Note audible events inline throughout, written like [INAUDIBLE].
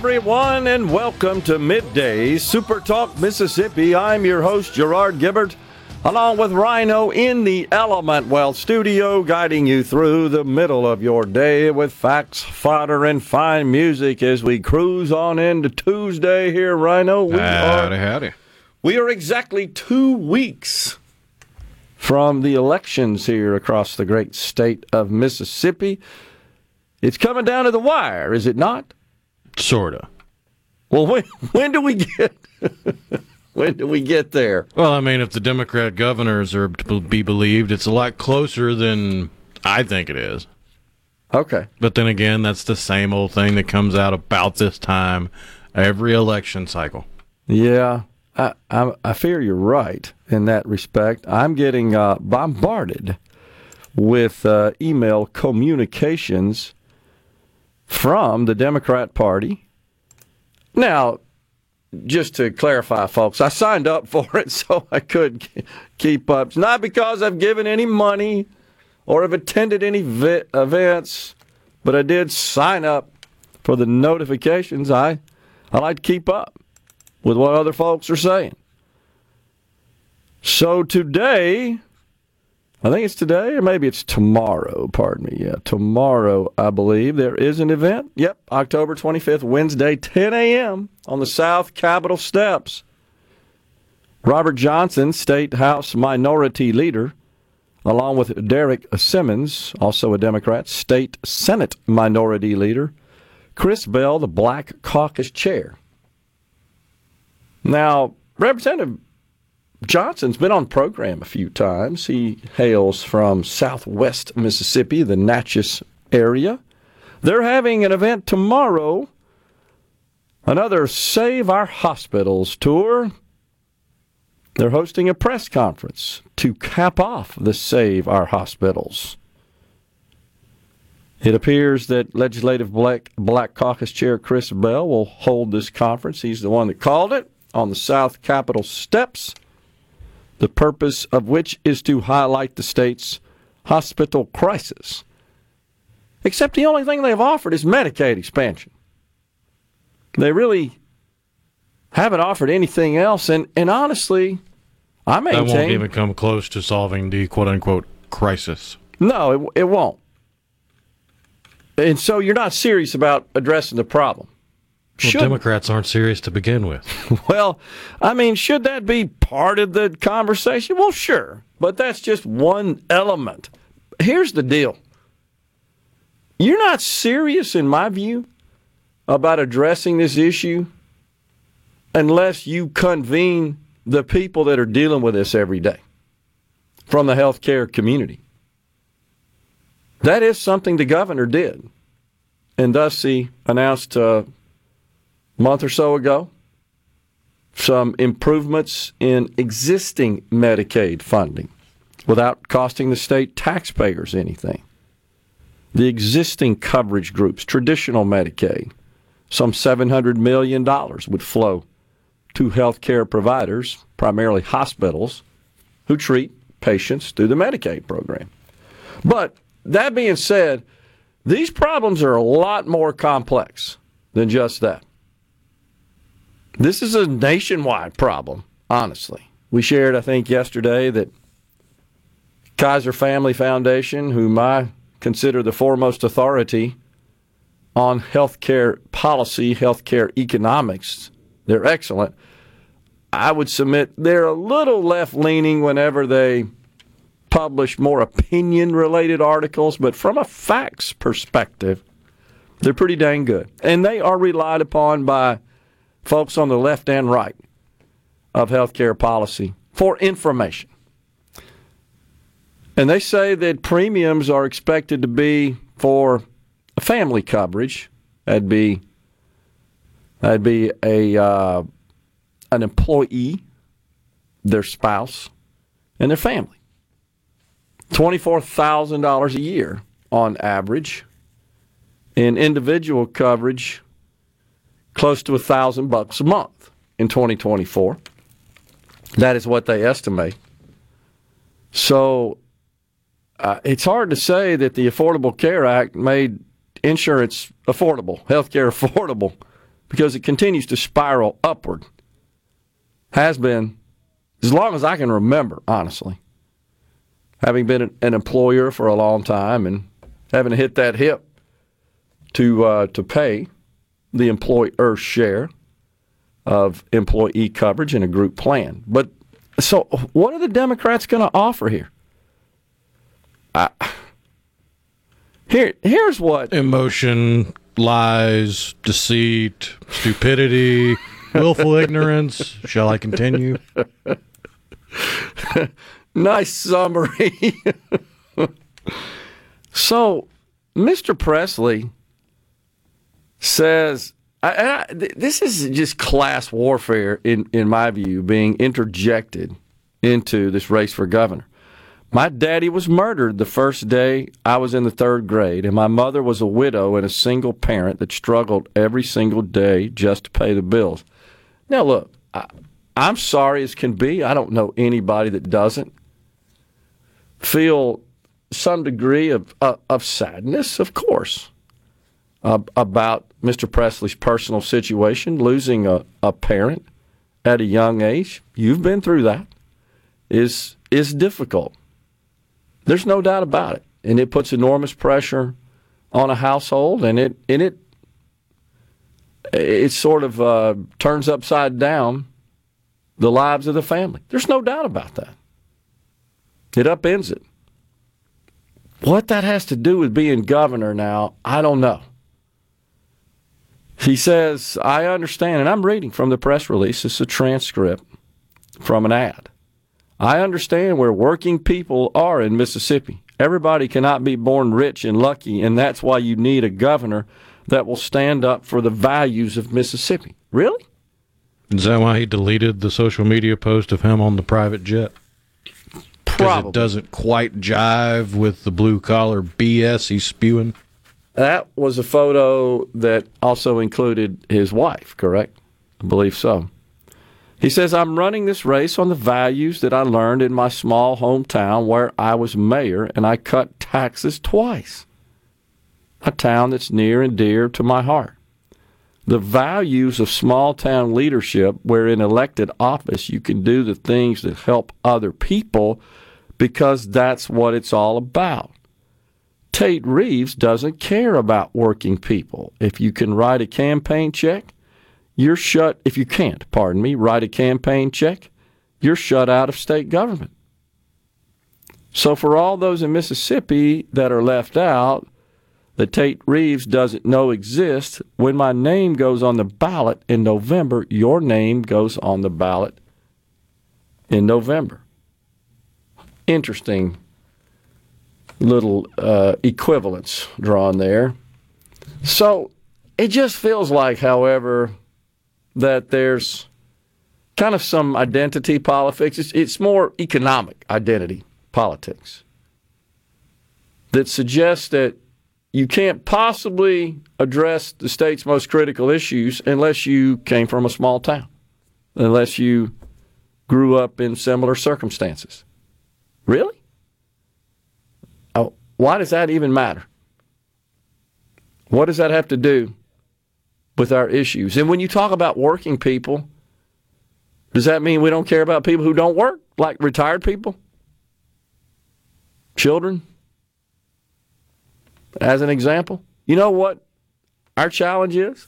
Everyone, and welcome to Midday Super Talk, Mississippi. I'm your host, Gerard Gibert, along with Rhino in the Element Wealth studio, guiding you through the middle of your day with facts, fodder, and fine music as we cruise on into Tuesday here, Rhino. We Howdy, are howdy. We are exactly two weeks from the elections here across the great state of Mississippi. It's coming down to the wire, is it not? Sorta. Well, when [LAUGHS] when do we get [LAUGHS] when do we get there? Well, I mean, if the Democrat governors are to be believed, it's a lot closer than I think it is. Okay. But then again, that's the same old thing that comes out about this time every election cycle. Yeah, I I, I fear you're right in that respect. I'm getting uh, bombarded with uh, email communications from the Democrat Party. Now, just to clarify, folks, I signed up for it [LAUGHS] so I could keep up. It's not because I've given any money or have attended any vi- events, but I did sign up for the notifications. I I like to keep up with what other folks are saying. So today, I think it's today or maybe it's tomorrow, pardon me. Yeah, tomorrow, I believe, there is an event. Yep, October 25th, Wednesday, 10 a.m. on the South Capitol steps. Robert Johnson, State House Minority Leader, along with Derrick Simmons, also a Democrat, State Senate Minority Leader, Chris Bell, the Black Caucus Chair. Now, Representative Johnson's been on program a few times. He hails from southwest Mississippi, the Natchez area. They're having an event tomorrow, another Save Our Hospitals tour. They're hosting a press conference to cap off the Save Our Hospitals. It appears that Legislative Black, Black Caucus Chair Chris Bell will hold this conference. He's the one that called it on the South Capitol steps the purpose of which is to highlight the state's hospital crisis. Except the only thing they've offered is Medicaid expansion. They really haven't offered anything else, and, and honestly, I maintain That won't even come close to solving the quote unquote crisis. no, it, it won't. And so you're not serious about addressing the problem. Well, Should- Democrats aren't serious to begin with. [LAUGHS] Well, I mean, should that be part of the conversation? Well, sure, but that's just one element. Here's the deal you're not serious, in my view, about addressing this issue unless you convene the people that are dealing with this every day from the healthcare community. That is something the governor did. And thus he announced a month or so ago some improvements in existing Medicaid funding without costing the state taxpayers anything. The existing coverage groups, traditional Medicaid, some $700 million would flow to healthcare providers, primarily hospitals, who treat patients through the Medicaid program. But that being said, these problems are a lot more complex than just that. This is a nationwide problem, honestly. we shared, I think, yesterday that Kaiser Family Foundation, whom I consider the foremost authority on healthcare policy, healthcare economics, they're excellent. I would submit they're a little left leaning whenever they publish more opinion related articles, but from a facts perspective, they're pretty dang good. And they are relied upon by folks on the left and right of healthcare policy for information. And they say that premiums are expected to be for family coverage. That'd be that'd be a uh, an employee, their spouse, and their family. $24,000 a year on average. In individual coverage, close to a thousand bucks a month in 2024. That is what they estimate. So uh, it's hard to say that the Affordable Care Act made insurance affordable, health care [LAUGHS] affordable, because it continues to spiral upward has been as long as I can remember, honestly. Having been an employer for a long time and having to hit that hip to uh, to pay the employer share of employee coverage in a group plan. But so, what are the Democrats going to offer here? here, here's what emotion, lies, deceit, stupidity [LAUGHS] willful ignorance. Shall I continue? [LAUGHS] nice summary. [LAUGHS] so, Mr. Presley says, I, I, this is just class warfare, in, in my view, being interjected into this race for governor. My daddy was murdered the first day I was in the third grade, and my mother was a widow and a single parent that struggled every single day just to pay the bills. Now, look, I, I'm sorry as can be. I don't know anybody that doesn't feel some degree of, uh, of sadness, of course, uh, about Mr. Presley's personal situation, losing a, a parent at a young age. You've been through that. Is is difficult. There's no doubt about it, and it puts enormous pressure on a household, and it and it it sort of uh, turns upside down the lives of the family. There's no doubt about that. It upends it. What that has to do with being governor now, I don't know. He says, I understand, and I'm reading from the press release, it's a transcript from an ad. I understand where working people are in Mississippi. Everybody cannot be born rich and lucky, and that's why you need a governor that will stand up for the values of Mississippi. Really? Is that why he deleted the social media post of him on the private jet? Probably. Because it doesn't quite jive with the blue collar BS he's spewing. That was a photo that also included his wife, correct? I believe so. He says, I'm running this race on the values that I learned in my small hometown where I was mayor and I cut taxes twice a town that's near and dear to my heart. The values of small town leadership, where in elected office you can do the things that help other people because that's what it's all about. Tate Reeves doesn't care about working people. If you can write a campaign check, you're shut. If you can't, pardon me, write a campaign check, you're shut out of state government. So, for all those in Mississippi that are left out, that Tate Reeves doesn't know exists, when my name goes on the ballot in November, your name goes on the ballot in November. Interesting little uh, equivalence drawn there. So it just feels like, however, that there's kind of some identity politics. It's, it's more economic identity politics that suggests that you can't possibly address the state's most critical issues unless you came from a small town, unless you grew up in similar circumstances. Really? Why does that even matter? What does that have to do with our issues? And when you talk about working people, Does that mean we don't care about people who don't work, like retired people? Children? As an example? You know what our challenge is?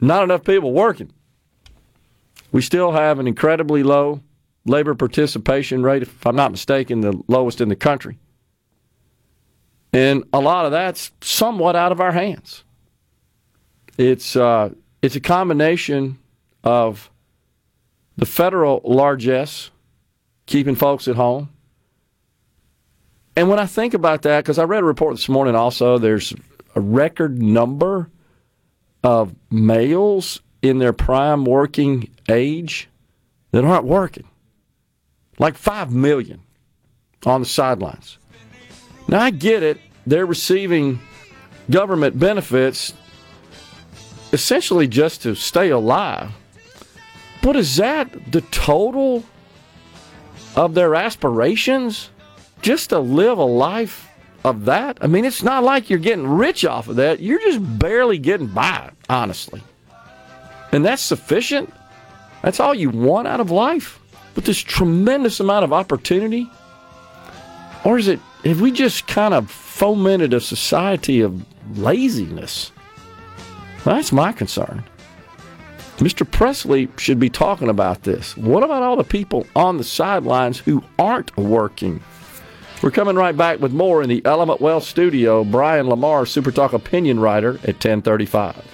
Not enough people working. We still have an incredibly low labor participation rate, if I'm not mistaken, the lowest in the country. And a lot of that's somewhat out of our hands. It's, uh, it's a combination of the federal largesse, keeping folks at home. And when I think about that, because I read a report this morning also, there's a record number of males in their prime working age that aren't working. Like 5 million on the sidelines. Now, I get it. They're receiving government benefits essentially just to stay alive. But is that the total of their aspirations? Just to live a life of that? I mean, it's not like you're getting rich off of that. You're just barely getting by, honestly. And that's sufficient? That's all you want out of life? With this tremendous amount of opportunity? Or is it, have we just kind of fomented a society of laziness? That's my concern. Mr. Presley should be talking about this. What about all the people on the sidelines who aren't working? We're coming right back with more in the Element Wealth studio. Brian Lamar, Super Talk opinion writer at 1035.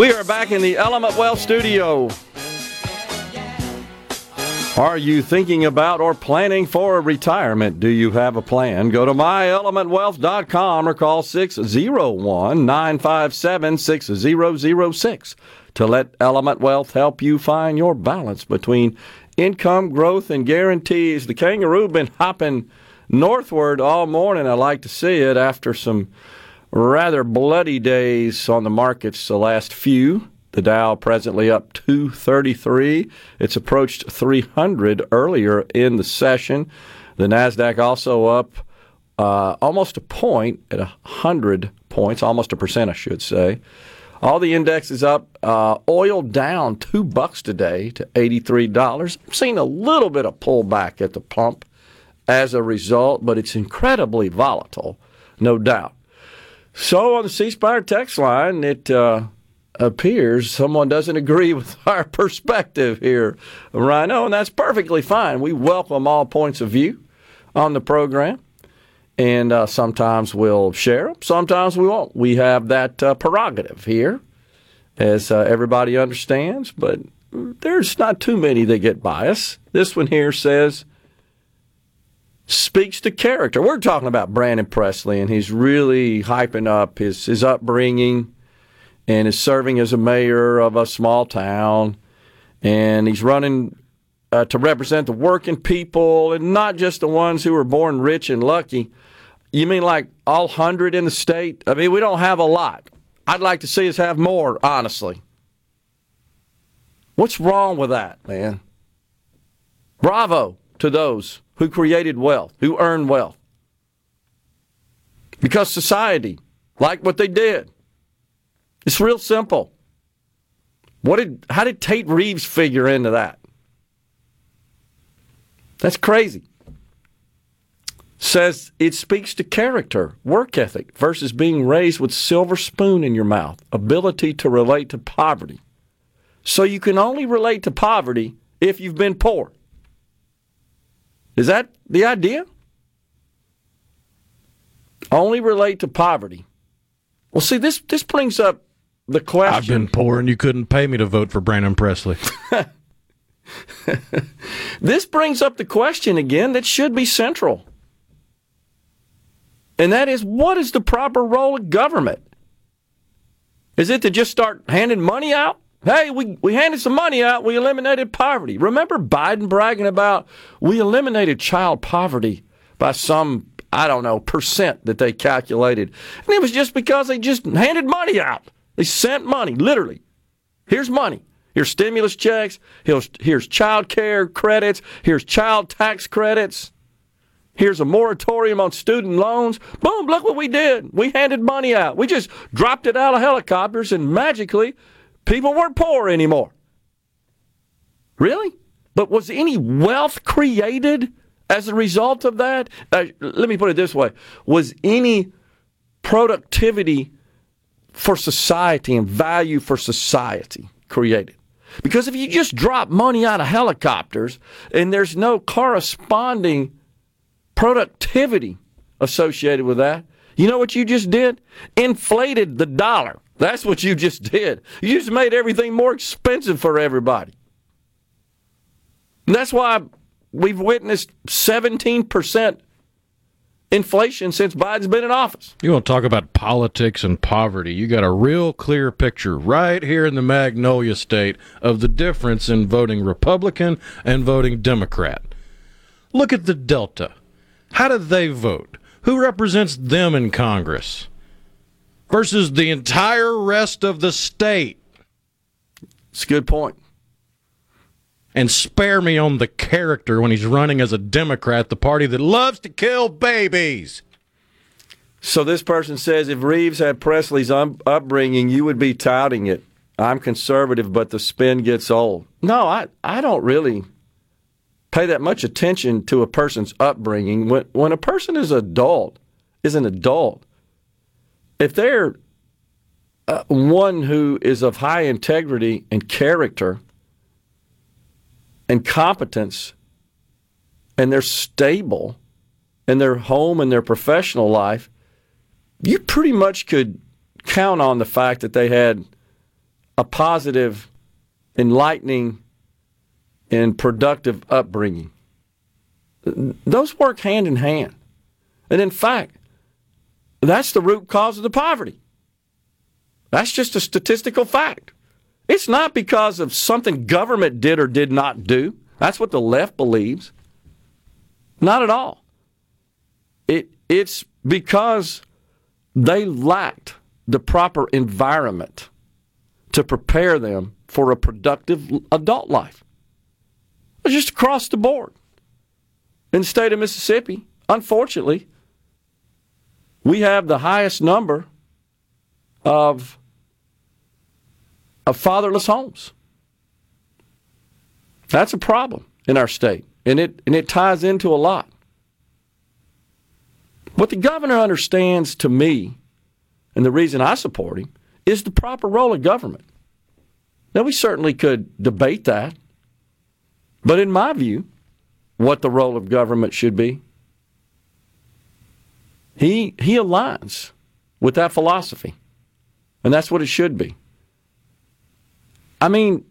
We are back in the Element Wealth studio. Are you thinking about or planning for a retirement? Do you have a plan? Go to myelementwealth.com or call 601 957 6006 to let Element Wealth help you find your balance between income growth and guarantees. The kangaroo been hopping northward all morning. I like to see it after some rather bloody days on the markets the last few. The Dow presently up 233. It's approached 300 earlier in the session. The Nasdaq also up uh, almost a point at 100 points, almost a percent, I should say. All the indexes up. Uh, oil down two bucks today to $83. I'm seeing a little bit of pullback at the pump as a result, but it's incredibly volatile, no doubt. So on the C Spire text line, it uh, appears someone doesn't agree [LAUGHS] with our perspective here, Rhino, and that's perfectly fine. We welcome all points of view on the program, and uh, sometimes we'll share them, sometimes we won't. We have that uh, prerogative here, as uh, everybody understands, but there's not too many that get biased. This one here says, speaks to character. We're talking about Brandon Presley, and he's really hyping up his, his upbringing and is serving as a mayor of a small town. And he's running uh, to represent the working people and not just the ones who were born rich and lucky. You mean like all 100 in the state? I mean, we don't have a lot. I'd like to see us have more, honestly. What's wrong with that, man? Bravo to those who created wealth, who earned wealth. Because society liked what they did. It's real simple. What did how did Tate Reeves figure into that? That's crazy. Says it speaks to character, work ethic versus being raised with silver spoon in your mouth, ability to relate to poverty. So you can only relate to poverty if you've been poor. Is that the idea? Only relate to poverty. Well, see, this this brings up the question. I've been poor and you couldn't pay me to vote for Brandon Presley. [LAUGHS] this brings up the question again that should be central. And that is what is the proper role of government? Is it to just start handing money out? Hey, we, we handed some money out, we eliminated poverty. Remember Biden bragging about we eliminated child poverty by some, I don't know, percent that they calculated. And it was just because they just handed money out. They sent money, literally. Here's money. Here's stimulus checks. Here's, here's child care credits. Here's child tax credits. Here's a moratorium on student loans. Boom, look what we did. We handed money out. We just dropped it out of helicopters and magically people weren't poor anymore. Really? But was any wealth created as a result of that? Uh, let me put it this way Was any productivity for society and value for society created? Because if you just drop money out of helicopters and there's no corresponding productivity associated with that. You know what you just did? Inflated the dollar. That's what you just did. You just made everything more expensive for everybody. And that's why we've witnessed 17% inflation since Biden's been in office. You want to talk about politics and poverty? You got a real clear picture right here in the Magnolia State of the difference in voting Republican and voting Democrat. Look at the Delta. How do they vote? Who represents them in Congress versus the entire rest of the state? It's a good point. And spare me on the character when he's running as a Democrat, the party that loves to kill babies. So this person says if Reeves had Presley's um, upbringing, you would be touting it. I'm conservative, but the spin gets old. No, I, I don't really pay that much attention to a person's upbringing. When when a person is adult, is an adult, if they're uh, one who is of high integrity and character and competence, and they're stable in their home and their professional life, you pretty much could count on the fact that they had a positive, enlightening and productive upbringing. Those work hand in hand. And in fact, that's the root cause of the poverty. That's just a statistical fact. It's not because of something government did or did not do. That's what the left believes. Not at all. It, it's because they lacked the proper environment to prepare them for a productive adult life just across the board. In the state of Mississippi, unfortunately, we have the highest number of, of fatherless homes. That's a problem in our state, and it, and it ties into a lot. What the governor understands to me, and the reason I support him, is the proper role of government. Now, we certainly could debate that. But in my view, what the role of government should be, he, he aligns with that philosophy. And that's what it should be. I mean,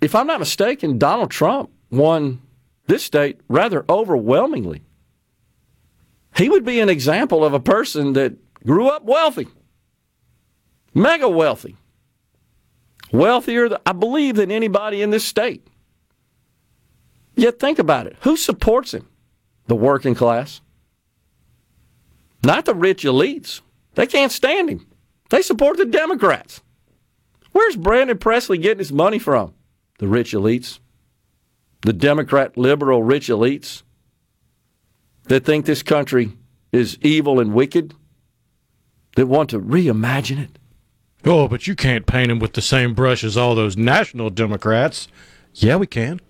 if I'm not mistaken, Donald Trump won this state rather overwhelmingly. He would be an example of a person that grew up wealthy, mega wealthy, wealthier, I believe, than anybody in this state. Yet think about it. Who supports him? The working class. Not the rich elites. They can't stand him. They support the Democrats. Where's Brandon Presley getting his money from? The rich elites. The Democrat liberal rich elites that think this country is evil and wicked, that want to reimagine it. Oh, but you can't paint him with the same brush as all those national Democrats. Yeah, we can.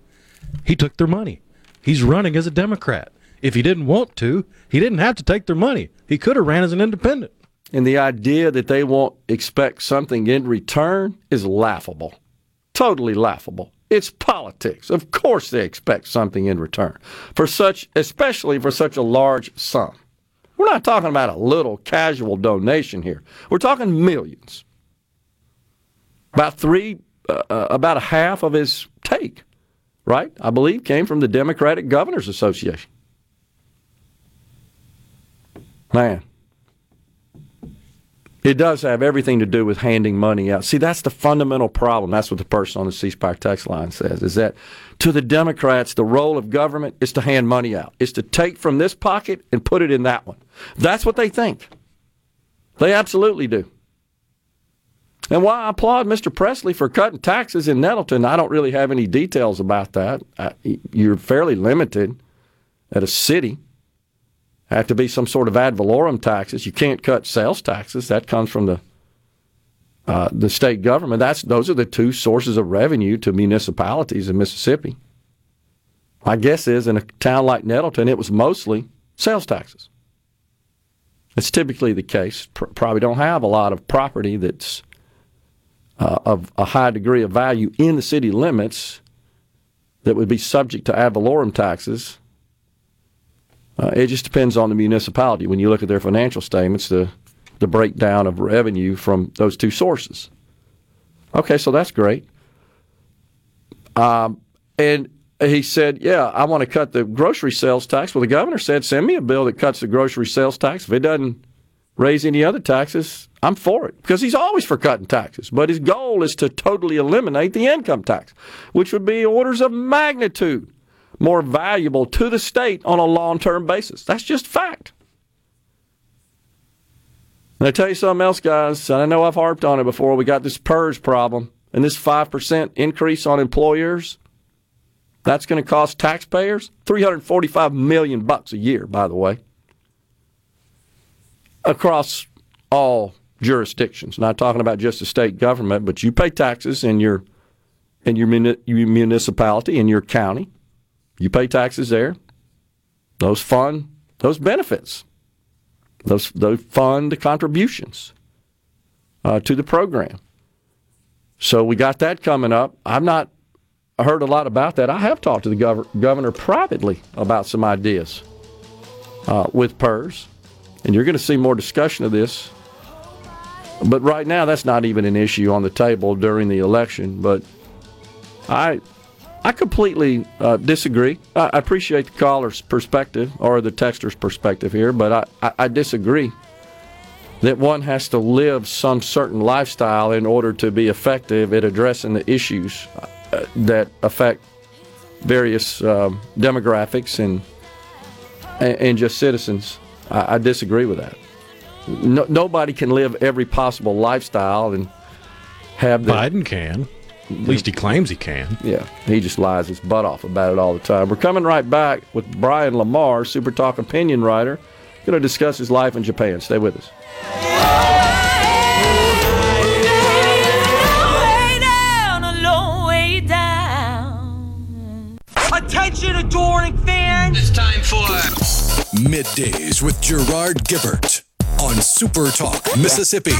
He took their money. He's running as a Democrat. If he didn't want to, he didn't have to take their money. He could have ran as an independent. And the idea that they won't expect something in return is laughable. Totally laughable. It's politics. Of course they expect something in return. For such especially for such a large sum. We're not talking about a little casual donation here. We're talking millions. About 3 uh, uh about a half of his take right? I believe came from the Democratic Governors Association. Man. It does have everything to do with handing money out. See, that's the fundamental problem. That's what the person on the C Spire text line says, is that to the Democrats, the role of government is to hand money out. Is to take from this pocket and put it in that one. That's what they think. They absolutely do. And while I applaud Mr. Presley for cutting taxes in Nettleton, I don't really have any details about that. I, you're fairly limited at a city have to be some sort of ad valorem taxes. You can't cut sales taxes. That comes from the uh, the state government. That's those are the two sources of revenue to municipalities in Mississippi. My guess is in a town like Nettleton, it was mostly sales taxes. It's typically the case. probably don't have a lot of property that's uh, of a high degree of value in the city limits that would be subject to ad valorem taxes uh, it just depends on the municipality. When you look at their financial statements, the the breakdown of revenue from those two sources. Okay, so that's great. Um, and he said, "Yeah, I want to cut the grocery sales tax." Well, the governor said, "Send me a bill that cuts the grocery sales tax. If it doesn't raise any other taxes, I'm for it." Because he's always for cutting taxes, but his goal is to totally eliminate the income tax, which would be orders of magnitude more valuable to the state on a long term basis. That's just fact. And I tell you something else, guys. I know I've harped on it before. We got this PERS problem and this 5% increase on employers. That's going to cost taxpayers 345 million bucks a year, by the way, across all jurisdictions. Not talking about just the state government, but you pay taxes in your in your, municipality, in your county. You pay taxes there. Those fund those benefits. Those those fund contributions uh, to the program. So we got that coming up. I've not heard a lot about that. I have talked to the gov- governor privately about some ideas uh, with PERS, and you're going to see more discussion of this. But right now, that's not even an issue on the table during the election. But I I completely uh, disagree. I appreciate the caller's perspective or the texter's perspective here, but I, I, I, disagree that one has to live some certain lifestyle in order to be effective at addressing the issues uh, that affect various um, demographics and, and just citizens. I, I disagree with that. No, nobody can live every possible lifestyle and have the, Biden can. At least he claims he can. Yeah, he just lies his butt off about it all the time. We're coming right back with Brian Lamar, Super Talk opinion writer, going to discuss his life in Japan. Stay with us. Attention, adoring fans! It's time for Middays with Gerard Gibert on Super Talk, Mississippi.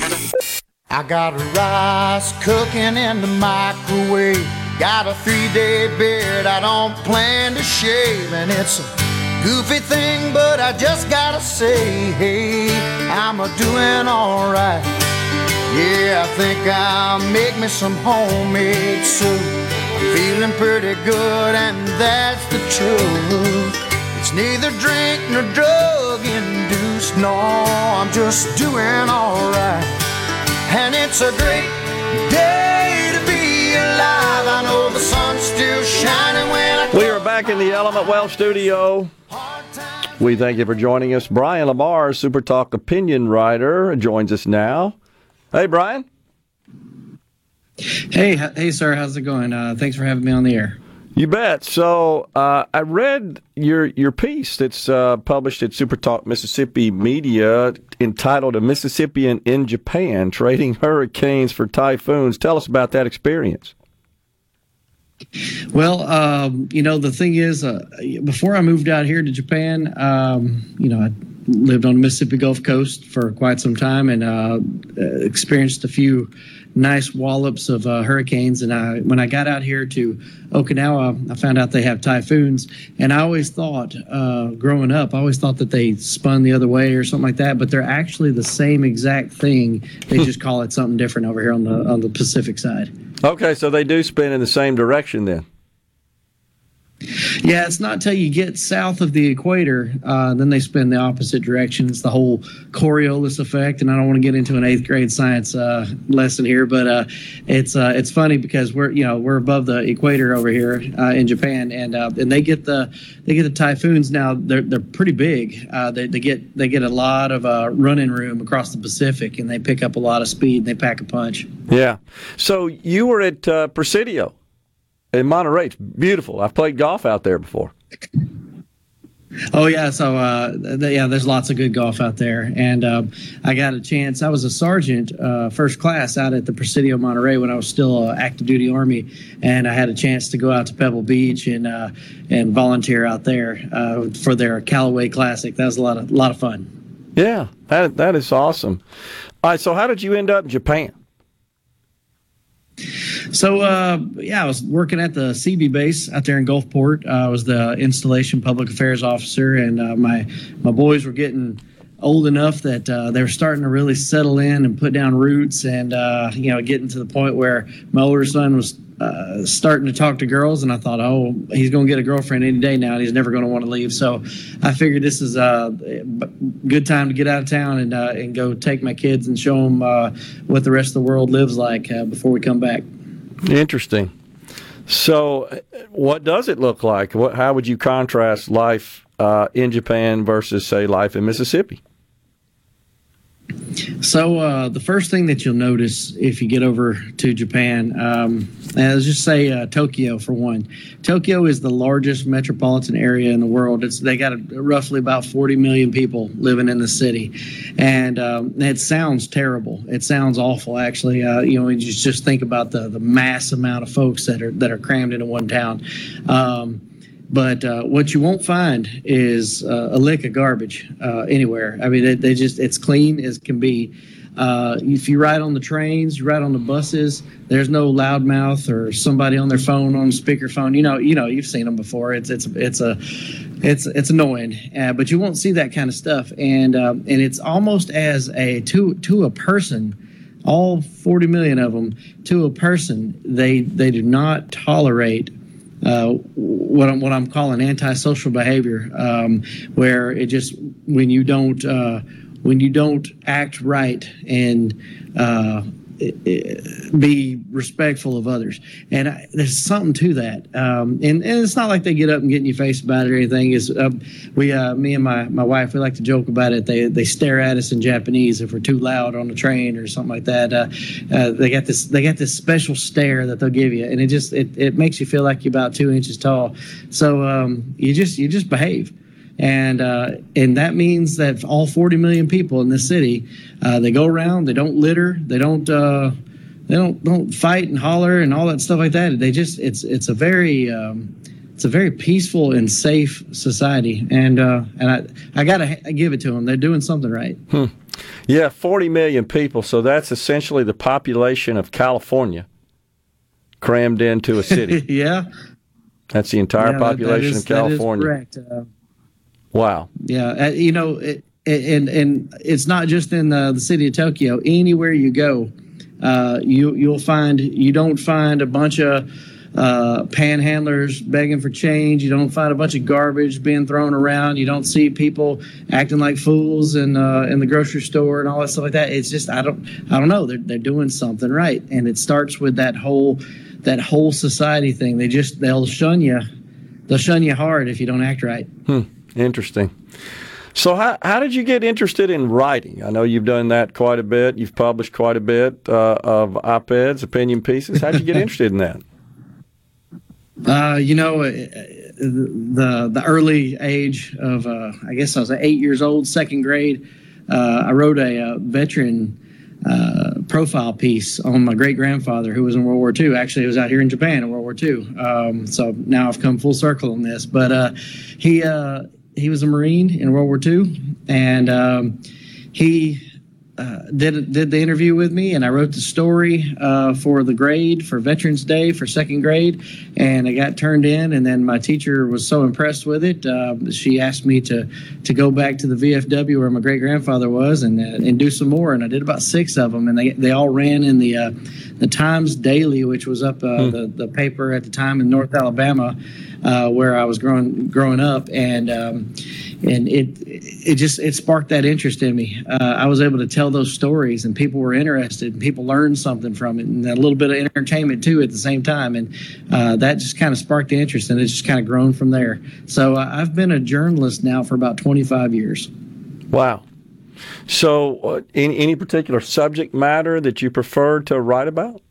I got rice cooking in the microwave. Got a three day beard I don't plan to shave. And it's a goofy thing, but I just gotta say, hey, I'm a doing alright. Yeah, I think I'll make me some homemade soup. I'm feeling pretty good, and that's the truth. It's neither drink nor drug induced, no, I'm just doing alright and it's a great day to be alive. I know the sun's still shining when I. We are back in the Element Wealth studio. We thank you for joining us. Brian Lamar, Super Talk opinion writer, joins us now. Hey, Brian. Hey, hey, sir. How's it going? Uh, thanks for having me on the air. You bet. So uh, I read your your piece that's uh, published at Super Talk Mississippi Media entitled "A Mississippian in Japan: Trading Hurricanes for Typhoons." Tell us about that experience. Well, um, you know, the thing is, uh, before I moved out here to Japan, um, you know, I lived on the Mississippi Gulf Coast for quite some time and uh, experienced a few nice wallops of uh, hurricanes. And I, when I got out here to Okinawa, I found out they have typhoons. And I always thought, uh, growing up, I always thought that they spun the other way or something like that. But they're actually the same exact thing. They just call it something different over here on the on the Pacific side. Okay, so they do spin in the same direction then. Yeah, it's not till you get south of the equator, uh, then they spin the opposite direction. It's the whole Coriolis effect, and I don't want to get into an eighth grade science uh, lesson here, but uh, it's uh, it's funny because we're you know we're above the equator over here uh, in Japan, and uh, and they get the they get the typhoons now. They're they're pretty big. they, they get they get a lot of running room across the Pacific, and they pick up a lot of speed. and They pack a punch. Yeah. So you were at Presidio in Monterey. It's beautiful. I've played golf out there before. Oh yeah, so uh, th- yeah, there's lots of good golf out there, and uh, I got a chance. I was a sergeant, uh, first class, out at the Presidio Monterey when I was still uh, active duty Army, and I had a chance to go out to Pebble Beach and uh, and volunteer out there uh, for their Callaway Classic. That was a lot of lot of fun. Yeah, that that is awesome. All right, so how did you end up in Japan? So uh, yeah, I was working at the CB base out there in Gulfport. Uh, I was the installation public affairs officer, and uh, my my boys were getting old enough that uh, they were starting to really settle in and put down roots, and uh, you know, getting to the point where my older son was. Uh, starting to talk to girls, and I thought, oh, he's going to get a girlfriend any day now, and he's never going to want to leave. So, I figured this is a good time to get out of town and and go take my kids and show them what the rest of the world lives like before we come back. Interesting. So, what does it look like? What, how would you contrast life uh, in Japan versus, say, life in Mississippi? So uh, the first thing that you'll notice if you get over to Japan, um, let's just say uh, Tokyo for one. Tokyo is the largest metropolitan area in the world. It's they got a, roughly about 40 million people living in the city, and um, it sounds terrible. It sounds awful, actually. Uh, you know, you just think about the the mass amount of folks that are that are crammed into one town. Um, but uh, what you won't find is uh, a lick of garbage uh, anywhere. I mean, they, they, just it's clean as can be. Uh, if you ride on the trains, you ride on the buses. There's no loudmouth or somebody on their phone on speakerphone. You know, you know, you've seen them before. It's it's it's a it's it's annoying, uh, but you won't see that kind of stuff. And um, and it's almost as a to to a person all 40 million of them to a person they they do not tolerate uh, what I'm what I'm calling antisocial behavior, um, where it just when you don't uh, when you don't act right and uh, be respectful of others. And I, there's something to that. Um, and, and it's not like they get up and get in your face about it or anything. Is uh, we, uh, me and my, my wife, we like to joke about it. They they stare at us in Japanese if we're too loud on the train or something like that. Uh, uh, they got this they got this special stare that they'll give you, and it just it, it makes you feel like you're about two inches tall. So um, you just you just behave and uh, and that means that all 40 million people in this city, uh, they go around, they don't litter, they don't uh, they don't don't fight and holler and all that stuff like that. They just it's it's a very um, it's a very peaceful and safe society, and uh, and I I gotta give it to them. They're doing something right. Hmm. Yeah, 40 million people. So that's essentially the population of California crammed into a city. [LAUGHS] yeah. That's the entire yeah, population that, that is, of California. correct. Wow. Yeah, uh, you know, it, and and it's not just in the, the city of Tokyo. Anywhere you go, uh, you you'll find you don't find a bunch of uh, panhandlers begging for change. You don't find a bunch of garbage being thrown around. You don't see people acting like fools in uh, in the grocery store and all that stuff like that. It's just I don't I don't know. They're they're doing something right, and it starts with that whole that whole society thing. They just they'll shun you. They'll shun you hard if you don't act right. Hmm. Interesting. So, how, how did you get interested in writing? I know you've done that quite a bit. You've published quite a bit uh, of op eds, opinion pieces. How did you get [LAUGHS] interested in that? Uh, you know, uh, the the early age of uh, I guess I was eight years old, second grade. Uh, I wrote a, a uh, veteran profile piece on my great grandfather who was in World War II. Actually, he was out here in Japan in World War II. Um, so now I've come full circle on this. But he he was a Marine in World War II, and um, he uh, did did the interview with me, and I wrote the story uh, for the grade for Veterans Day for second grade, and it got turned in. And then my teacher was so impressed with it, uh, she asked me to to go back to the VFW where my great grandfather was and uh, and do some more. And I did about six of them, and they they all ran in the uh, the Times Daily, which was up uh, hmm. the the paper at the time in North Alabama. uh, where I was growing growing up, and um, and it it just it sparked that interest in me. Uh, I was able to tell those stories, and people were interested, and people learned something from it, and a little bit of entertainment too at the same time, and uh, that just kind of sparked the interest, and it's just kind of grown from there. So uh, I've been a journalist now for about 25 years. Wow. So, uh, any, any particular subject matter that you prefer to write about?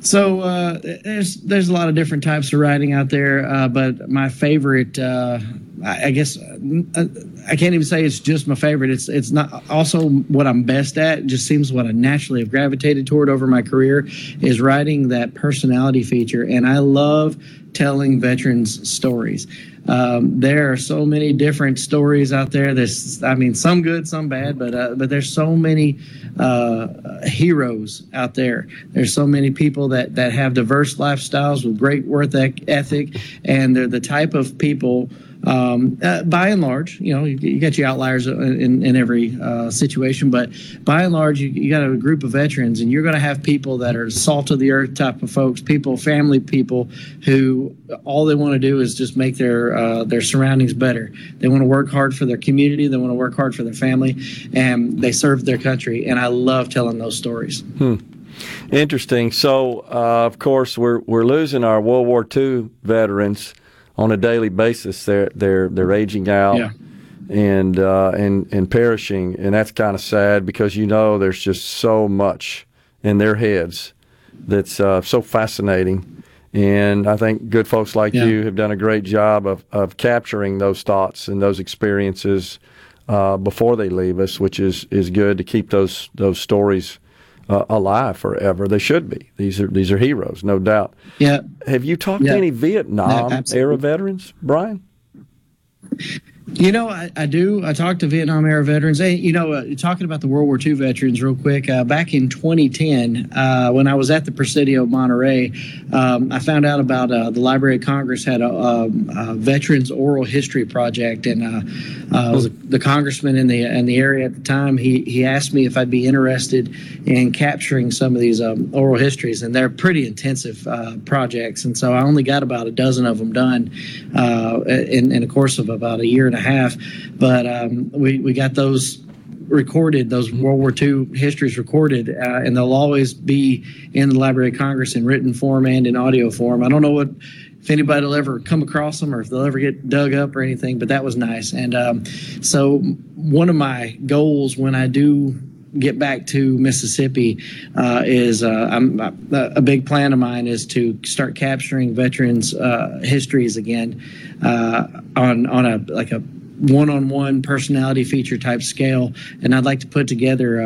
So uh, there's there's a lot of different types of writing out there, uh, but my favorite, uh, I, I, guess, uh, I can't even say it's just my favorite. It's it's not also what I'm best at. It just seems what I naturally have gravitated toward over my career is writing that personality feature, and I love telling veterans stories. Um, there are so many different stories out there. There's, I mean, some good, some bad, but uh, but there's so many uh, heroes out there. There's so many people that that have diverse lifestyles with great work ethic, and they're the type of people um, uh, by and large, you know, you, you got your outliers in, in every uh, situation, but by and large, you, you got a group of veterans, and you're going to have people that are salt of the earth type of folks, people, family people, who all they want to do is just make their uh, their surroundings better. They want to work hard for their community, they want to work hard for their family, and they serve their country. And I love telling those stories. Hmm. Interesting. So, uh, of course, we're we're losing our World War II veterans on a daily basis. They're they're they're aging out. Yeah. And uh, and and perishing, and that's kind of sad because you know there's just so much in their heads that's uh, so fascinating, and I think good folks like yeah. you have done a great job of, of capturing those thoughts and those experiences uh, before they leave us, which is, is good to keep those those stories uh, alive forever. They should be. These are these are heroes, no doubt. Yeah. Have you talked yeah. to any Vietnam no, era veterans, Brian? You know, I, I, do. I talked to Vietnam era veterans. Hey, you know, uh, talking about the World War II veterans real quick. Uh, back in 2010, uh, when I was at the Presidio of Monterey, um, I found out about uh, the Library of Congress had a, a, a Veterans Oral History Project, and uh, uh, the congressman in the in the area at the time. He he asked me if I'd be interested in capturing some of these um, oral histories, and they're pretty intensive projects. And so I only got about a dozen of them done in, in a course of about a year and a half. But um, we we got those recorded, those World War II histories recorded, uh, and they'll always be in the Library of Congress in written form and in audio form. I don't know what if anybody will ever come across them or if they'll ever get dug up or anything, but that was nice. And um, so one of my goals when I do get back to Mississippi uh, is uh, uh, a big plan of mine is to start capturing veterans' uh, histories again uh, on on a like a one-on-one personality feature type scale and i'd like to put together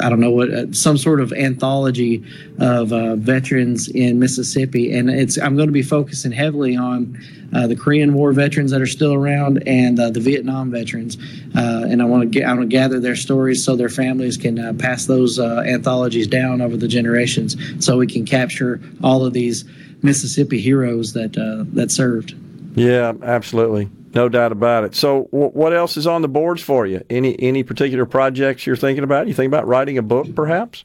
I don't know what some sort of anthology of uh, veterans in mississippi. And it's i'm going to be focusing heavily on uh, the korean war veterans that are still around and uh, the vietnam veterans. Uh, and i want to get i want to gather their stories so their families can uh, pass those uh, anthologies down over the generations so we can capture all of these mississippi heroes that that served yeah absolutely no doubt about it. So, w- what else is on the boards for you? Any any particular projects you're thinking about? You think about writing a book, perhaps?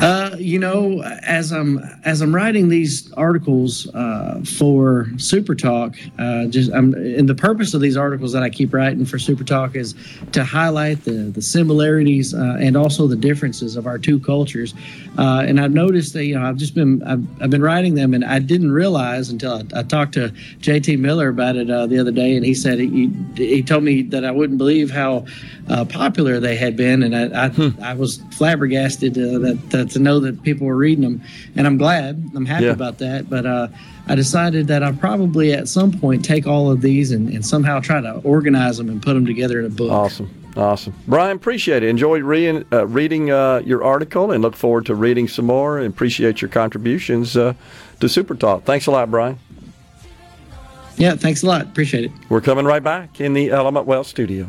Uh, you know, as I'm as I'm writing these articles uh, for Super Talk, uh, just I'm and the purpose of these articles that I keep writing for Super Talk is to highlight the the similarities uh, and also the differences of our two cultures. Uh, and I've noticed that you know I've just been I've, I've been writing them, and I didn't realize until I, I talked to J.T. Miller about it uh, the other day, and he said he he told me that I wouldn't believe how popular they had been, and I I, hmm. I was flabbergasted that to, to know that people were reading them, and I'm glad. I'm happy yeah. about that. But uh, I decided that I'll probably at some point take all of these and, and somehow try to organize them and put them together in a book. Awesome. Awesome. Brian, appreciate it. Enjoyed reading, uh, reading uh, your article and look forward to reading some more and appreciate your contributions uh, to Super Talk. Thanks a lot, Brian. Yeah, thanks a lot. Appreciate it. We're coming right back in the Element Wealth studio.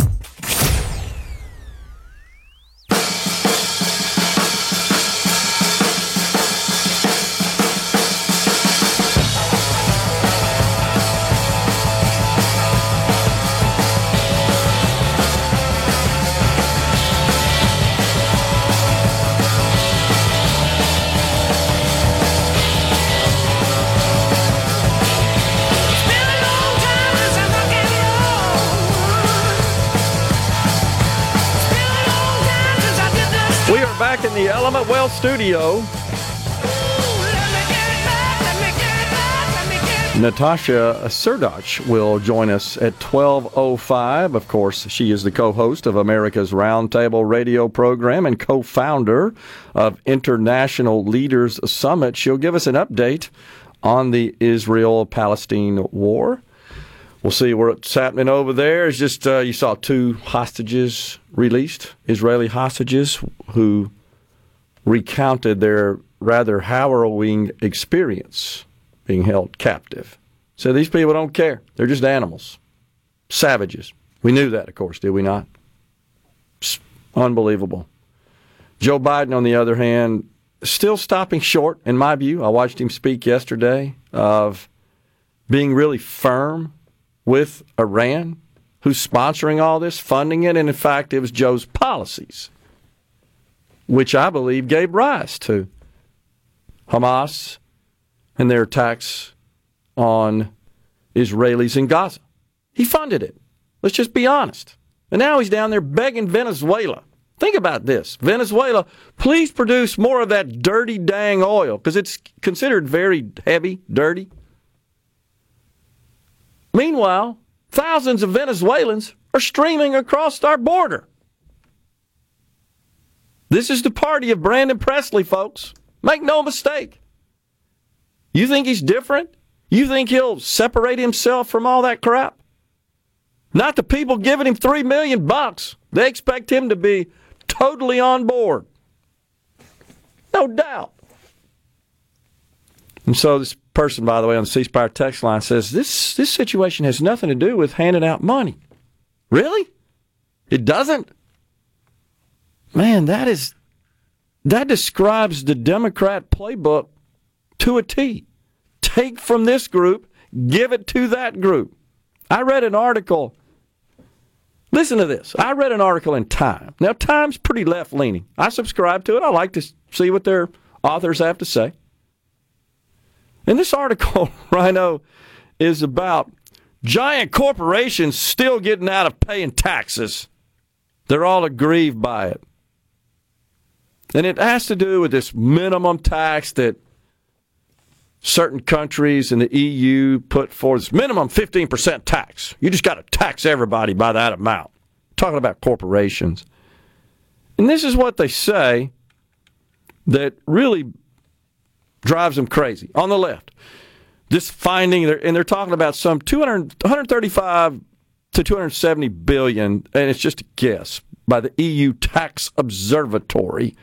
Wealth studio. Natasha Srdoc will join us at 12.05. Of course, she is the co-host of America's Roundtable radio program and co-founder of International Leaders Summit. She'll give us an update on the Israel-Palestine war. We'll see what's happening over there. It's just uh, you saw two hostages released, Israeli hostages who recounted their rather harrowing experience being held captive. So these people don't care. They're just animals, savages. We knew that, of course, did we not? It's unbelievable. Joe Biden, on the other hand, still stopping short, in my view. I watched him speak yesterday of being really firm with Iran, who's sponsoring all this, funding it, and in fact, it was Joe's policies, which I believe gave rise to Hamas and their attacks on Israelis in Gaza. He funded it. Let's just be honest. And now he's down there begging Venezuela. Think about this Venezuela, please produce more of that dirty dang oil because it's considered very heavy, dirty. Meanwhile, thousands of Venezuelans are streaming across our border. This is the party of Brandon Presley, folks. Make no mistake. You think he's different? You think he'll separate himself from all that crap? Not the people giving him three million bucks. They expect him to be totally on board. No doubt. And so this person, by the way, on the C Spire text line says this this situation has nothing to do with handing out money. Really? It doesn't? Man, that is that describes the Democrat playbook to a T. Take from this group, give it to that group. I read an article. Listen to this. I read an article in Time. Now, Time's pretty left leaning. I subscribe to it. I like to see what their authors have to say. And this article, [LAUGHS] Rhino, is about giant corporations still getting out of paying taxes. They're all aggrieved by it. And it has to do with this minimum tax that certain countries in the EU put forth this minimum 15% tax. You just got to tax everybody by that amount. talking about corporations. And this is what they say that really drives them crazy. On the left, this finding, and they're talking about some 200, 135 to 270 billion, and it's just a guess by the EU Tax Observatory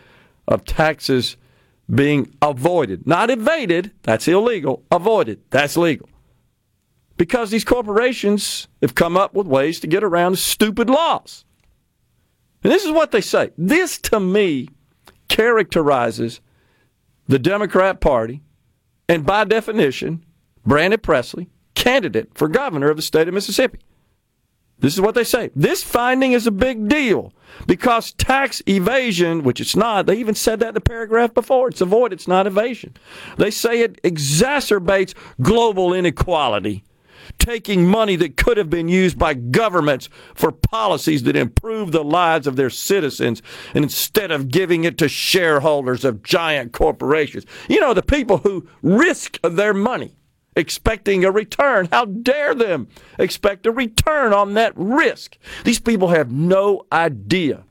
of taxes being avoided, not evaded, that's illegal, avoided, that's legal. Because these corporations have come up with ways to get around stupid laws. And this is what they say. This, to me, characterizes the Democrat Party and, by definition, Brandon Presley, candidate for governor of the state of Mississippi. This is what they say. This finding is a big deal because tax evasion, which it's not, they even said that in the paragraph before. It's avoid, it's not evasion. They say it exacerbates global inequality, taking money that could have been used by governments for policies that improve the lives of their citizens, and instead of giving it to shareholders of giant corporations. You know, the people who risk their money expecting a return. How dare them expect a return on that risk? These people have no idea.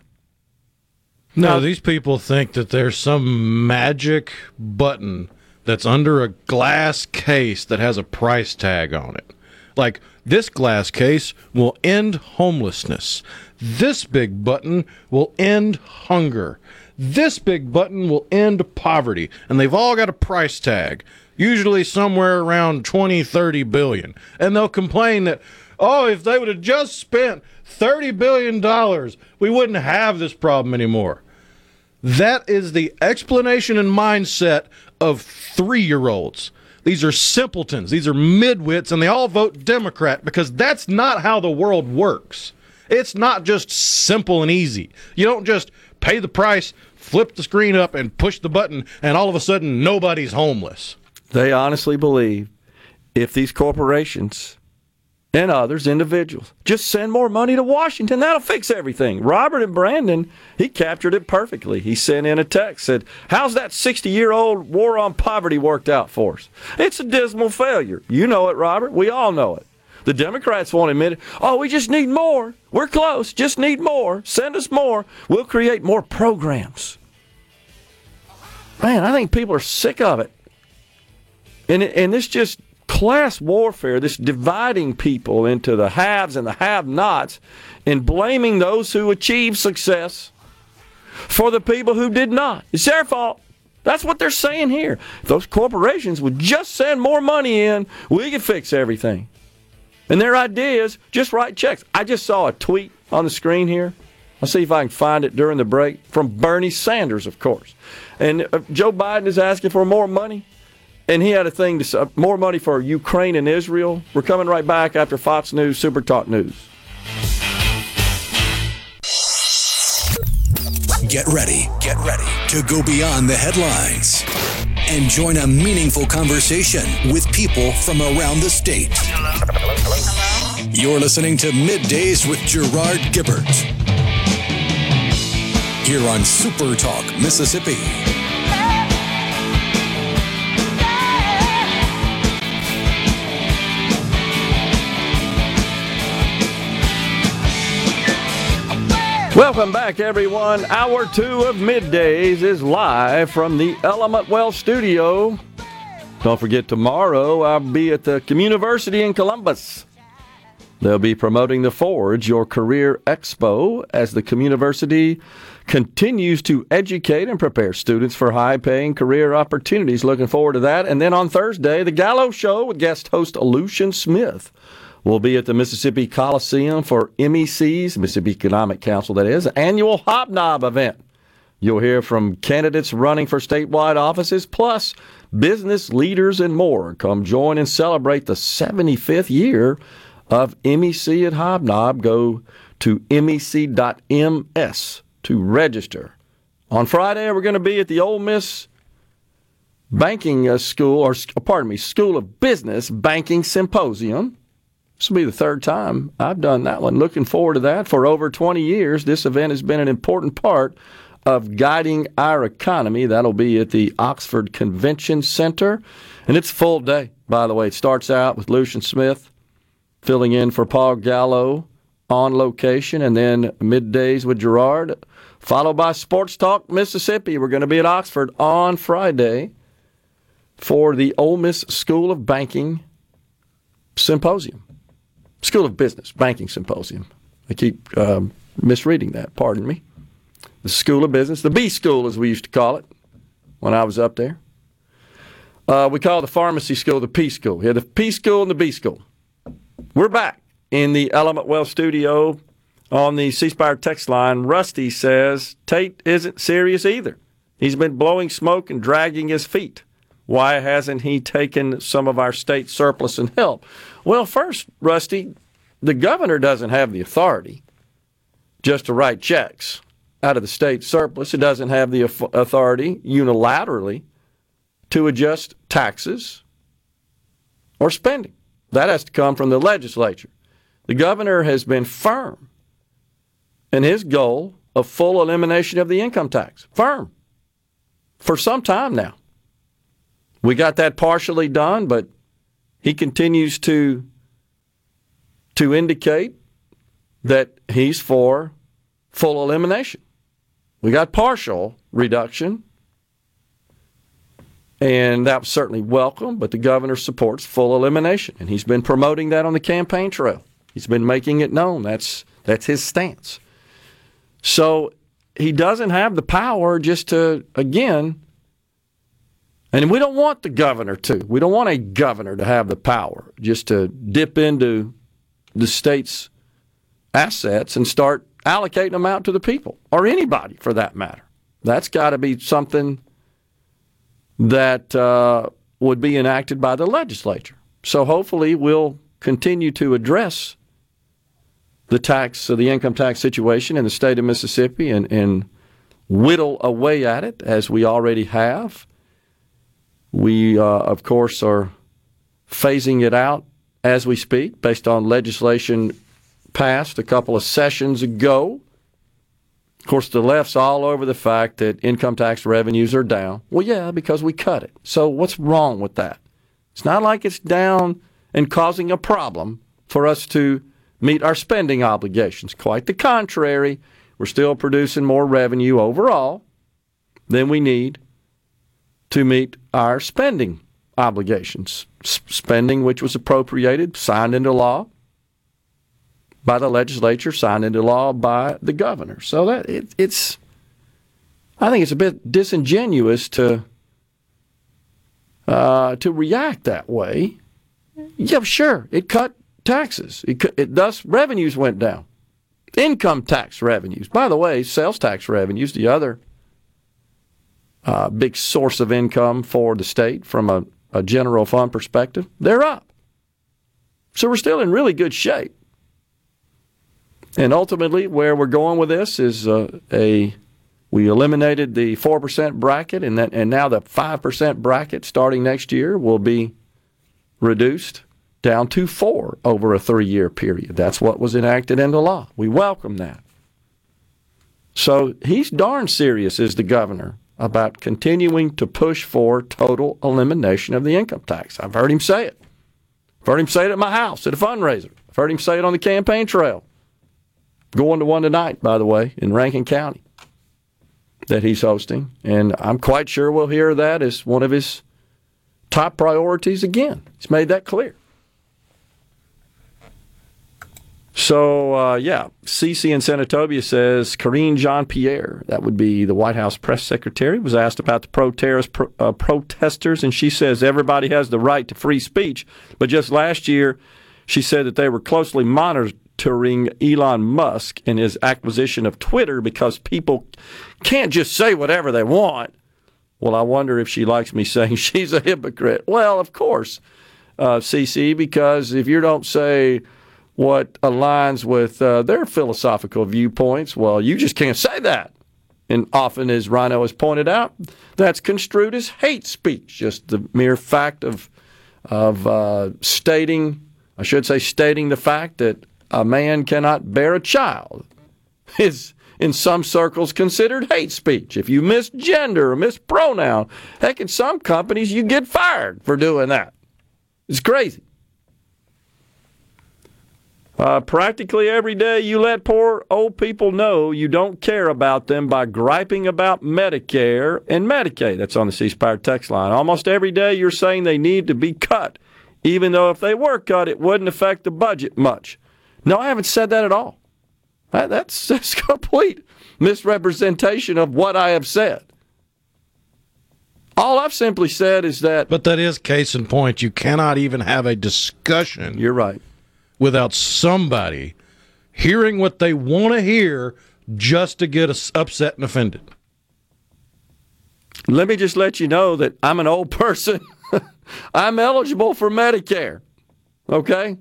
No, now, these people think that there's some magic button that's under a glass case that has a price tag on it. Like, this glass case will end homelessness. This big button will end hunger. This big button will end poverty. And they've all got a price tag usually somewhere around 20, 30 billion. And they'll complain that, oh, if they would have just spent 30 billion dollars, we wouldn't have this problem anymore. That is the explanation and mindset of three year olds. These are simpletons, these are midwits, and they all vote Democrat because that's not how the world works. It's not just simple and easy. You don't just pay the price, flip the screen up, and push the button, and all of a sudden nobody's homeless. They honestly believe if these corporations and others, individuals. Just send more money to Washington. That'll fix everything. Robert and Brandon, he captured it perfectly. He sent in a text, said, How's that 60 year old war on poverty worked out for us? It's a dismal failure. You know it, Robert. We all know it. The Democrats won't admit it. Oh, we just need more. We're close. Just need more. Send us more. We'll create more programs. Man, I think people are sick of it. And, and this just class warfare, this dividing people into the haves and the have nots, and blaming those who achieved success for the people who did not. It's their fault. That's what they're saying here. If those corporations would just send more money in, we could fix everything. And their idea is just write checks. I just saw a tweet on the screen here. I'll see if I can find it during the break from Bernie Sanders, of course. And uh, Joe Biden is asking for more money and he had a thing to say, uh, more money for Ukraine and Israel. We're coming right back after Fox News Super Talk News. Get ready, get ready to go beyond the headlines and join a meaningful conversation with people from around the state. Hello? Hello? You're listening to Middays with Gerard Gibert here on Super Talk, Mississippi. Welcome back, everyone. Hour two of middays is live from the Element Wealth studio. Don't forget, tomorrow I'll be at the Communiversity in Columbus. They'll be promoting the Forge, your career expo, as the Communiversity continues to educate and prepare students for high paying career opportunities. Looking forward to that. And then on Thursday, the Gallo Show with guest host Lucian Smith will be at the Mississippi Coliseum for MEC's, Mississippi Economic Council, that is, annual Hobnob event. You'll hear from candidates running for statewide offices, plus business leaders and more. Come join and celebrate the 75th year of MEC at Hobnob. Go to mec.ms to register. On Friday, we're going to be at the Ole Miss Banking uh, School, or pardon me, School of Business Banking Symposium. This will be the third time I've done that one. Looking forward to that. For over 20 years, this event has been an important part of guiding our economy. That'll be at the Oxford Convention Center. And it's a full day, by the way. It starts out with Lucian Smith filling in for Paul Gallo on location, and then middays with Gerard, followed by Sports Talk Mississippi. We're going to be at Oxford on Friday for the Ole Miss School of Banking Symposium. School of Business Banking Symposium. I keep um, misreading that, pardon me. The School of Business, the B School as we used to call it when I was up there. Uh, we call the pharmacy school the P School. Had the P School and the B School. We're back in the Element Wealth studio on the C Spire text line. Rusty says Tate isn't serious either. He's been blowing smoke and dragging his feet. Why hasn't he taken some of our state surplus and help? Well, first, Rusty, the governor doesn't have the authority just to write checks out of the state surplus. It doesn't have the authority unilaterally to adjust taxes or spending. That has to come from the legislature. The governor has been firm in his goal of full elimination of the income tax. Firm. For some time now. We got that partially done, but he continues to to indicate that he's for full elimination. We got partial reduction, and that was certainly welcome, but the governor supports full elimination, and he's been promoting that on the campaign trail. He's been making it known. That's that's his stance. So he doesn't have the power just to again and we don't want the governor to. We don't want a governor to have the power just to dip into the state's assets and start allocating them out to the people or anybody for that matter. That's got to be something that uh, would be enacted by the legislature. So hopefully we'll continue to address the tax, uh, the income tax situation in the state of Mississippi and, and whittle away at it as we already have we, uh, of course, are phasing it out as we speak, based on legislation passed a couple of sessions ago. Of course, the left's all over the fact that income tax revenues are down. Well, yeah, because we cut it. So, what's wrong with that? It's not like it's down and causing a problem for us to meet our spending obligations. Quite the contrary, we're still producing more revenue overall than we need to meet our spending obligations. Spending which was appropriated, signed into law by the legislature, signed into law by the governor. So that it, it's, I think it's a bit disingenuous to uh, to react that way. Yeah, sure, it cut taxes. It, it, thus revenues went down. Income tax revenues. By the way, sales tax revenues, the other uh, big source of income for the state from a, a general fund perspective, they're up. So we're still in really good shape. And ultimately, where we're going with this is uh, a we eliminated the four percent bracket, and that and now the five percent bracket starting next year will be reduced down to four over a three-year period. That's what was enacted into law. We welcome that. So he's darn serious, is the governor, about continuing to push for total elimination of the income tax. I've heard him say it. I've heard him say it at my house at a fundraiser. I've heard him say it on the campaign trail. Going to one tonight, by the way, in Rankin County that he's hosting. And I'm quite sure we'll hear that as one of his top priorities again. He's made that clear. So, uh, yeah, CC in Senatobia says Karine Jean Pierre, that would be the White House press secretary, was asked about the pro- uh, protesters, and she says everybody has the right to free speech. But just last year, she said that they were closely monitoring Elon Musk and his acquisition of Twitter because people can't just say whatever they want. Well, I wonder if she likes me [LAUGHS] saying she's a hypocrite. Well, of course, uh, CC, because if you don't say what aligns with uh, their philosophical viewpoints, well, you just can't say that. And often, as Rhino has pointed out, that's construed as hate speech, just the mere fact of, of uh, stating, I should say, stating the fact that a man cannot bear a child [LAUGHS] is in some circles considered hate speech. If you misgender or mispronoun, heck, in some companies you get fired for doing that. It's crazy. Uh, practically every day, you let poor old people know you don't care about them by griping about Medicare and Medicaid. That's on the C Spire text line. Almost every day, you're saying they need to be cut, even though if they were cut, it wouldn't affect the budget much. No, I haven't said that at all. That, that's, [LAUGHS] that's complete misrepresentation of what I have said. All I've simply said is that. But that is case in point. You cannot even have a discussion. You're right without somebody hearing what they want to hear just to get us upset and offended. Let me just let you know that I'm an old [LAUGHS] person. I'm eligible for Medicare. Okay?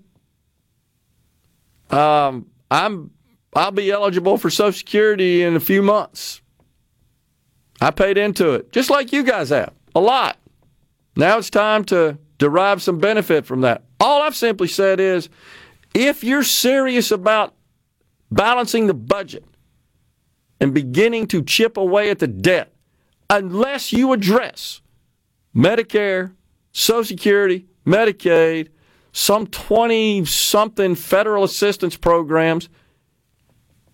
Um, I'm I'll be eligible for Social Security in a few months. I paid into it, just like you guys have, a lot. Now it's time to derive some benefit from that. All I've simply said is if you're serious about balancing the budget and beginning to chip away at the debt, unless you address Medicare, Social Security, Medicaid, some 20 something federal assistance programs,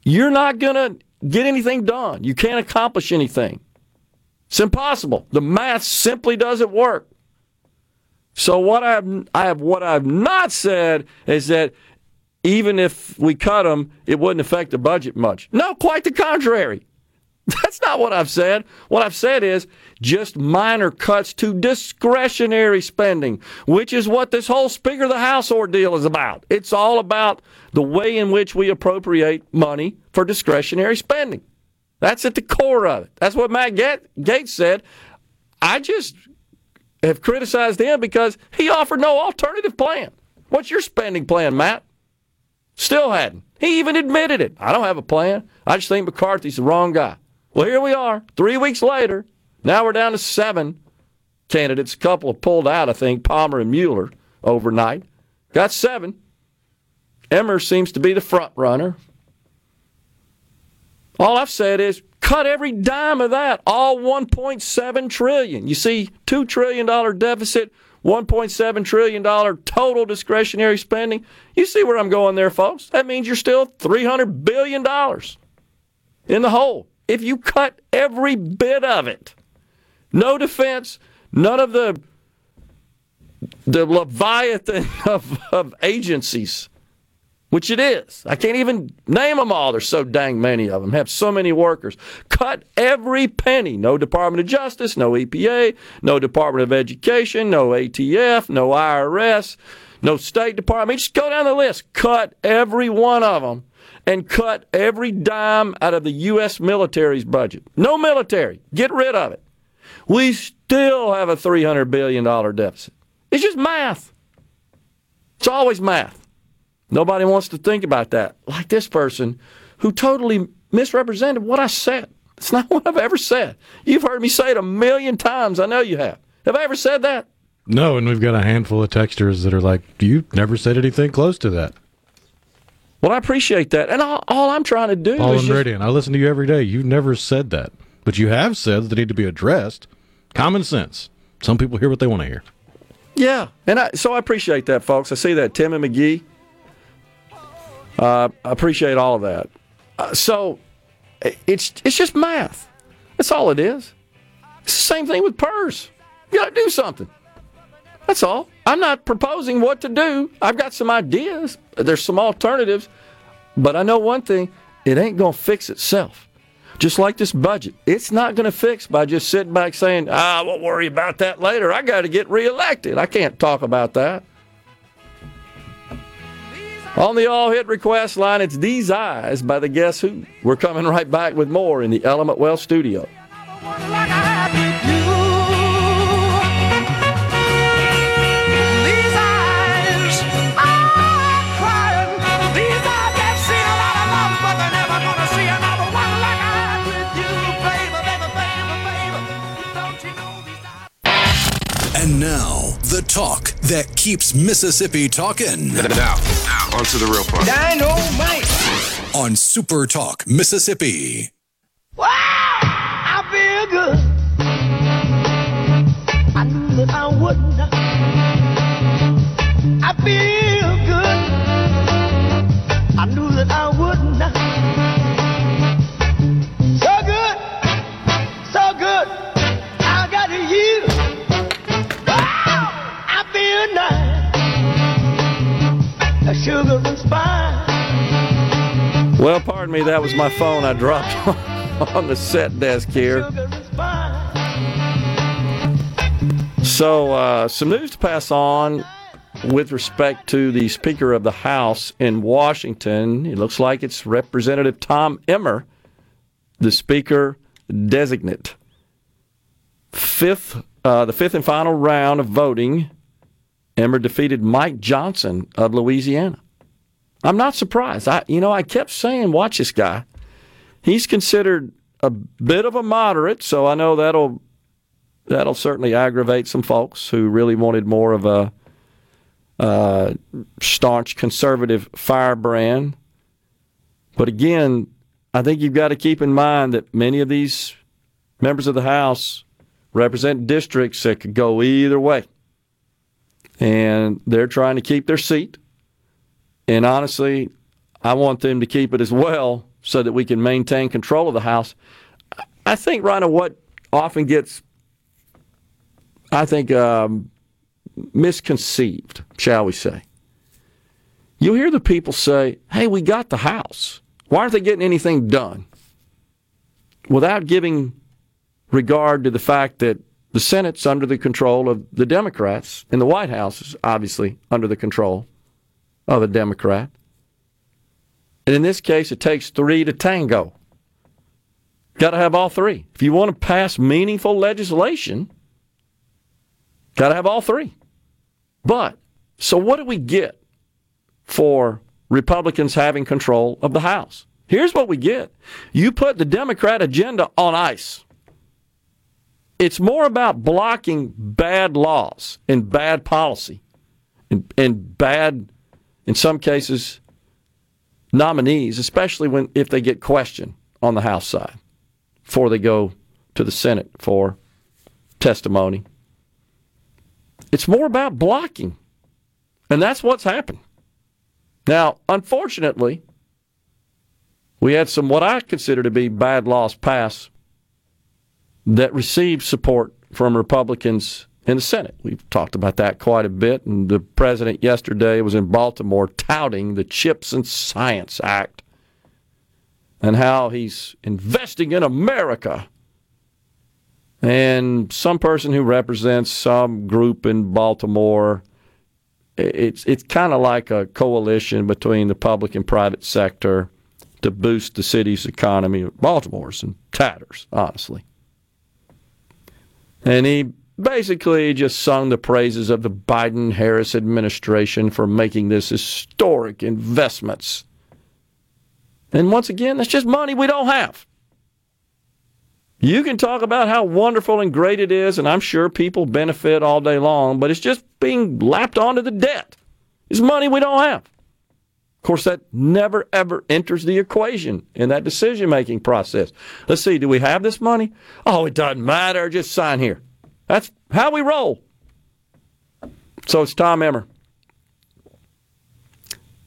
you're not going to get anything done. You can't accomplish anything. It's impossible. The math simply doesn't work. So what I've I have what I've not said is that even if we cut them, it wouldn't affect the budget much. No, quite the contrary. [LAUGHS] That's not what I've said. What I've said is just minor cuts to discretionary spending, which is what this whole Speaker of the House ordeal is about. It's all about the way in which we appropriate money for discretionary spending. That's at the core of it. That's what Matt Gaetz said. I just have criticized him because he offered no alternative plan. What's your spending plan, Matt? Still hadn't. He even admitted it. I don't have a plan. I just think McCarthy's the wrong guy. Well, here we are, three weeks later. Now we're down to seven candidates. A couple have pulled out, I think, Palmer and Mueller overnight. got seven. Emmer seems to be the front runner. All I've said is cut every dime of that, all 1.7 trillion. You see, two trillion dollar deficit, 1.7 trillion dollar total discretionary spending. You see where I'm going there, folks? That means you're still 300 billion dollars in the hole. If you cut every bit of it, no defense, none of the the leviathan [LAUGHS] of, of agencies which it is. I can't even name them all. There's so dang many of them. Have so many workers. Cut every penny. No Department of Justice, no EPA, no Department of Education, no ATF, no IRS, no State Department. Just go down the list. Cut every one of them and cut every dime out of the U.S. military's budget. No military. Get rid of it. We still have a $300 billion deficit. It's just math. It's always math. Nobody wants to think about that. Like this person who totally misrepresented what I said. It's not [LAUGHS] what I've ever said. You've heard me say it a million times. I know you have. Have I ever said that? No, and we've got a handful of texters that are like, "You never said anything close to that." Well, I appreciate that, and all, all I'm trying to do Paul is and just, I listen to you every day. You've never said that, but you have said that they need to be addressed. Common sense. Some people hear what they want to hear. yeah, and I, so I appreciate that, folks. I see that Tim and McGee. Uh, I appreciate all of that. Uh, so it's it's just math. That's all it is. It's the same thing with PERS. You got to do something. That's all. I'm not proposing what to do. I've got some ideas. There's some alternatives. But I know one thing it ain't to fix itself. Just like this budget, it's not going to fix by just sitting back saying, ah, we'll worry about that later. I got to get reelected. I can't talk about that. On the all hit request line, it's These Eyes by the Guess Who. We're coming right back with more in the Element Wealth studio. And now, the talk that keeps Mississippi talking Now, now, on to the real part. Dynamite. on Super Talk Mississippi. Wow, I feel good. I knew that I would not. I feel sugar and spice. Well, pardon me, that was my phone I dropped [LAUGHS] on the set desk here. Sugar and spice. So, uh, some news to pass on with respect to the Speaker of the House in Washington. It looks like it's Representative Tom Emmer, the Speaker designate. Fifth, uh, the fifth and final round of voting, Emmer defeated Mike Johnson of Louisiana. I'm not surprised. I, you know, I kept saying, watch this guy. He's considered a bit of a moderate, so I know that'll that'll certainly aggravate some folks who really wanted more of a uh, staunch conservative firebrand. But again, I think you've got to keep in mind that many of these members of the House represent districts that could go either way. And they're trying to keep their seat. And honestly, I want them to keep it as well so that we can maintain control of the House. I think, Rhino, what often gets, I think, um, misconceived, shall we say. You'll hear the people say, hey, we got the House. Why aren't they getting anything done? Without giving regard to the fact that the Senate's under the control of the Democrats, and the White House is obviously under the control of a Democrat. And in this case, it takes three to tango. Got to have all three. If you want to pass meaningful legislation, got to have all three. But, so what do we get for Republicans having control of the House? Here's what we get you put the Democrat agenda on ice. It's more about blocking bad laws and bad policy and, and bad, in some cases, nominees, especially when if they get questioned on the House side before they go to the Senate for testimony. It's more about blocking. And that's what's happened. Now, unfortunately, we had some what I consider to be bad laws pass that received support from Republicans in the Senate. We've talked about that quite a bit, and the president yesterday was in Baltimore touting the Chips and Science Act and how he's investing in America. And some person who represents some group in Baltimore, it's it's kind of like a coalition between the public and private sector to boost the city's economy. Baltimore's in tatters, honestly. And he basically just sung the praises of the Biden Harris administration for making this historic investments. And once again, that's just money we don't have. You can talk about how wonderful and great it is, and I'm sure people benefit all day long, but it's just being lapped onto the debt. It's money we don't have. Of course, that never ever enters the equation in that decision making process. Let's see, do we have this money? Oh, it doesn't matter. Just sign here. That's how we roll. So it's Tom Emmer.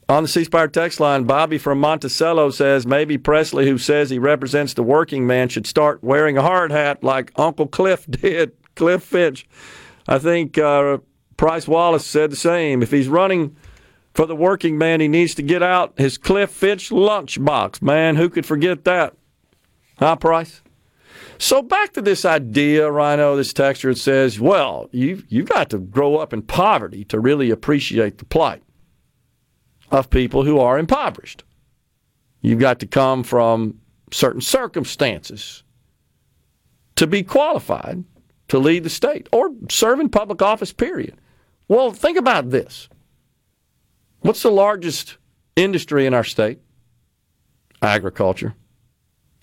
On the C Spire text line, Bobby from Monticello says maybe Presley, who says he represents the working man, should start wearing a hard hat like Uncle Cliff [LAUGHS] did, Cliff Finch. I think uh, Price Wallace said the same. If he's running for the working man, he needs to get out his Cliff Finch lunchbox. Man, who could forget that? High Price? So back to this idea, Rhino, this texture that says, well, you've, you've got to grow up in poverty to really appreciate the plight of people who are impoverished. You've got to come from certain circumstances to be qualified to lead the state or serve in public office, period. Well, think about this. What's the largest industry in our state? Agriculture.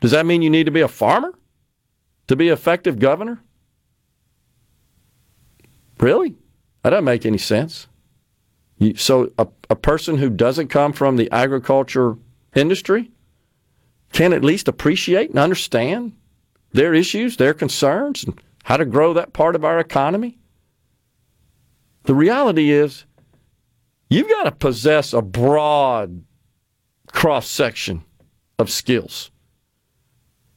Does that mean you need to be a farmer to be effective governor? Really? That doesn't make any sense. You, so a, a person who doesn't come from the agriculture industry can at least appreciate and understand their issues, their concerns, and how to grow that part of our economy. The reality is, you've got to possess a broad cross section of skills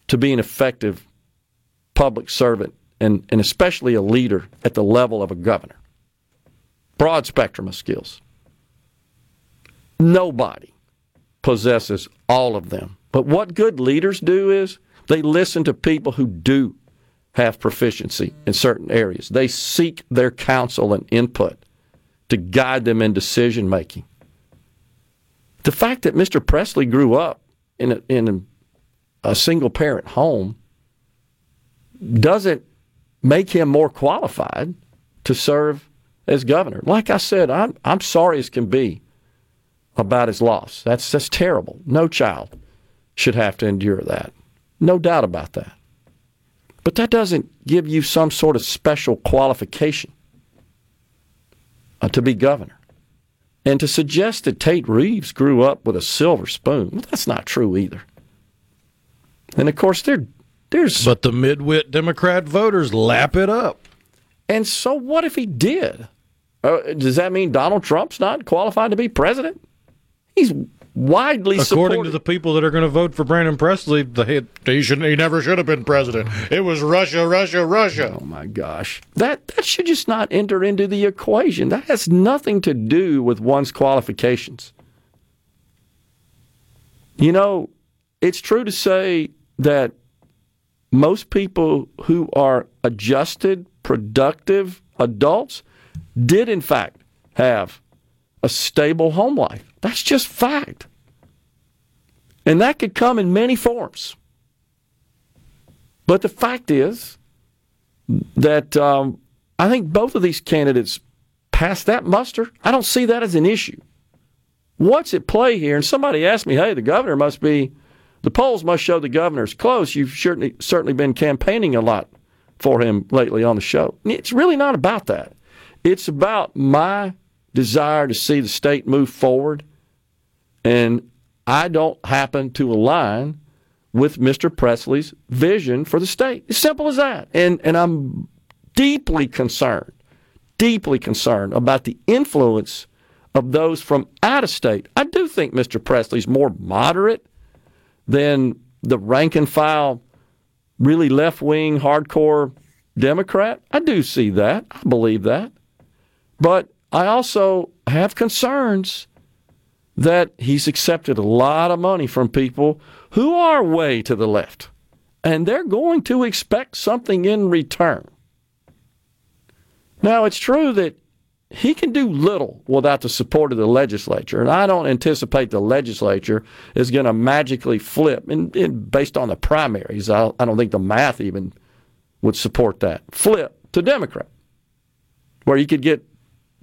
to be an effective public servant and, and especially a leader at the level of a governor broad spectrum of skills. Nobody possesses all of them. But what good leaders do is they listen to people who do have proficiency in certain areas. They seek their counsel and input to guide them in decision making. The fact that Mr. Presley grew up in a, in a single parent home doesn't make him more qualified to serve as governor. Like I said, I'm I'm sorry as can be about his loss. That's that's terrible. No child should have to endure that. No doubt about that. But that doesn't give you some sort of special qualification to be governor. And to suggest that Tate Reeves grew up with a silver spoon, well, that's not true either. And of course, there, there's. But the midwit Democrat voters lap it up. And so, what if he did? Uh, does that mean Donald Trump's not qualified to be president? He's widely according supported. to the people that are going to vote for Brandon Presley. The, he should he never should have been president. It was Russia, Russia, Russia. Oh my gosh, that that should just not enter into the equation. That has nothing to do with one's qualifications. You know, it's true to say that most people who are adjusted, productive adults did, in fact, have a stable home life. That's just fact. And that could come in many forms. But the fact is that um, I think both of these candidates passed that muster. I don't see that as an issue. What's at play here? And somebody asked me, hey, the governor must be, the polls must show the governor's close. You've certainly, certainly been campaigning a lot for him lately on the show. It's really not about that. It's about my desire to see the state move forward, and I don't happen to align with Mr. Presley's vision for the state. As simple as that. And and I'm deeply concerned, deeply concerned about the influence of those from out of state. I do think Mr. Presley's more moderate than the rank and file, really left wing, hardcore Democrat. I do see that. I believe that. But I also have concerns that he's accepted a lot of money from people who are way to the left, and they're going to expect something in return. Now, it's true that he can do little without the support of the legislature, and I don't anticipate the legislature is going to magically flip. And, and, based on the primaries, I, I don't think the math even would support that. Flip to Democrat, where you could get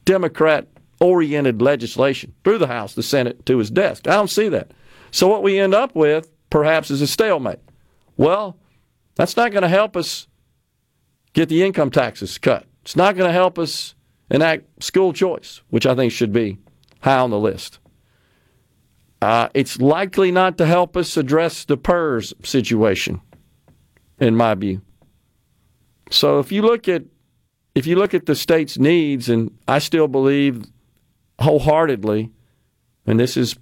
Democrat oriented legislation through the House, the Senate, to his desk. I don't see that. So what we end up with, perhaps, is a stalemate. Well, that's not going to help us get the income taxes cut. It's not going to help us enact school choice, which I think should be high on the list. Uh, it's likely not to help us address the PERS situation, in my view. So if you look at if you look at the state's needs, and I still believe wholeheartedly, and this is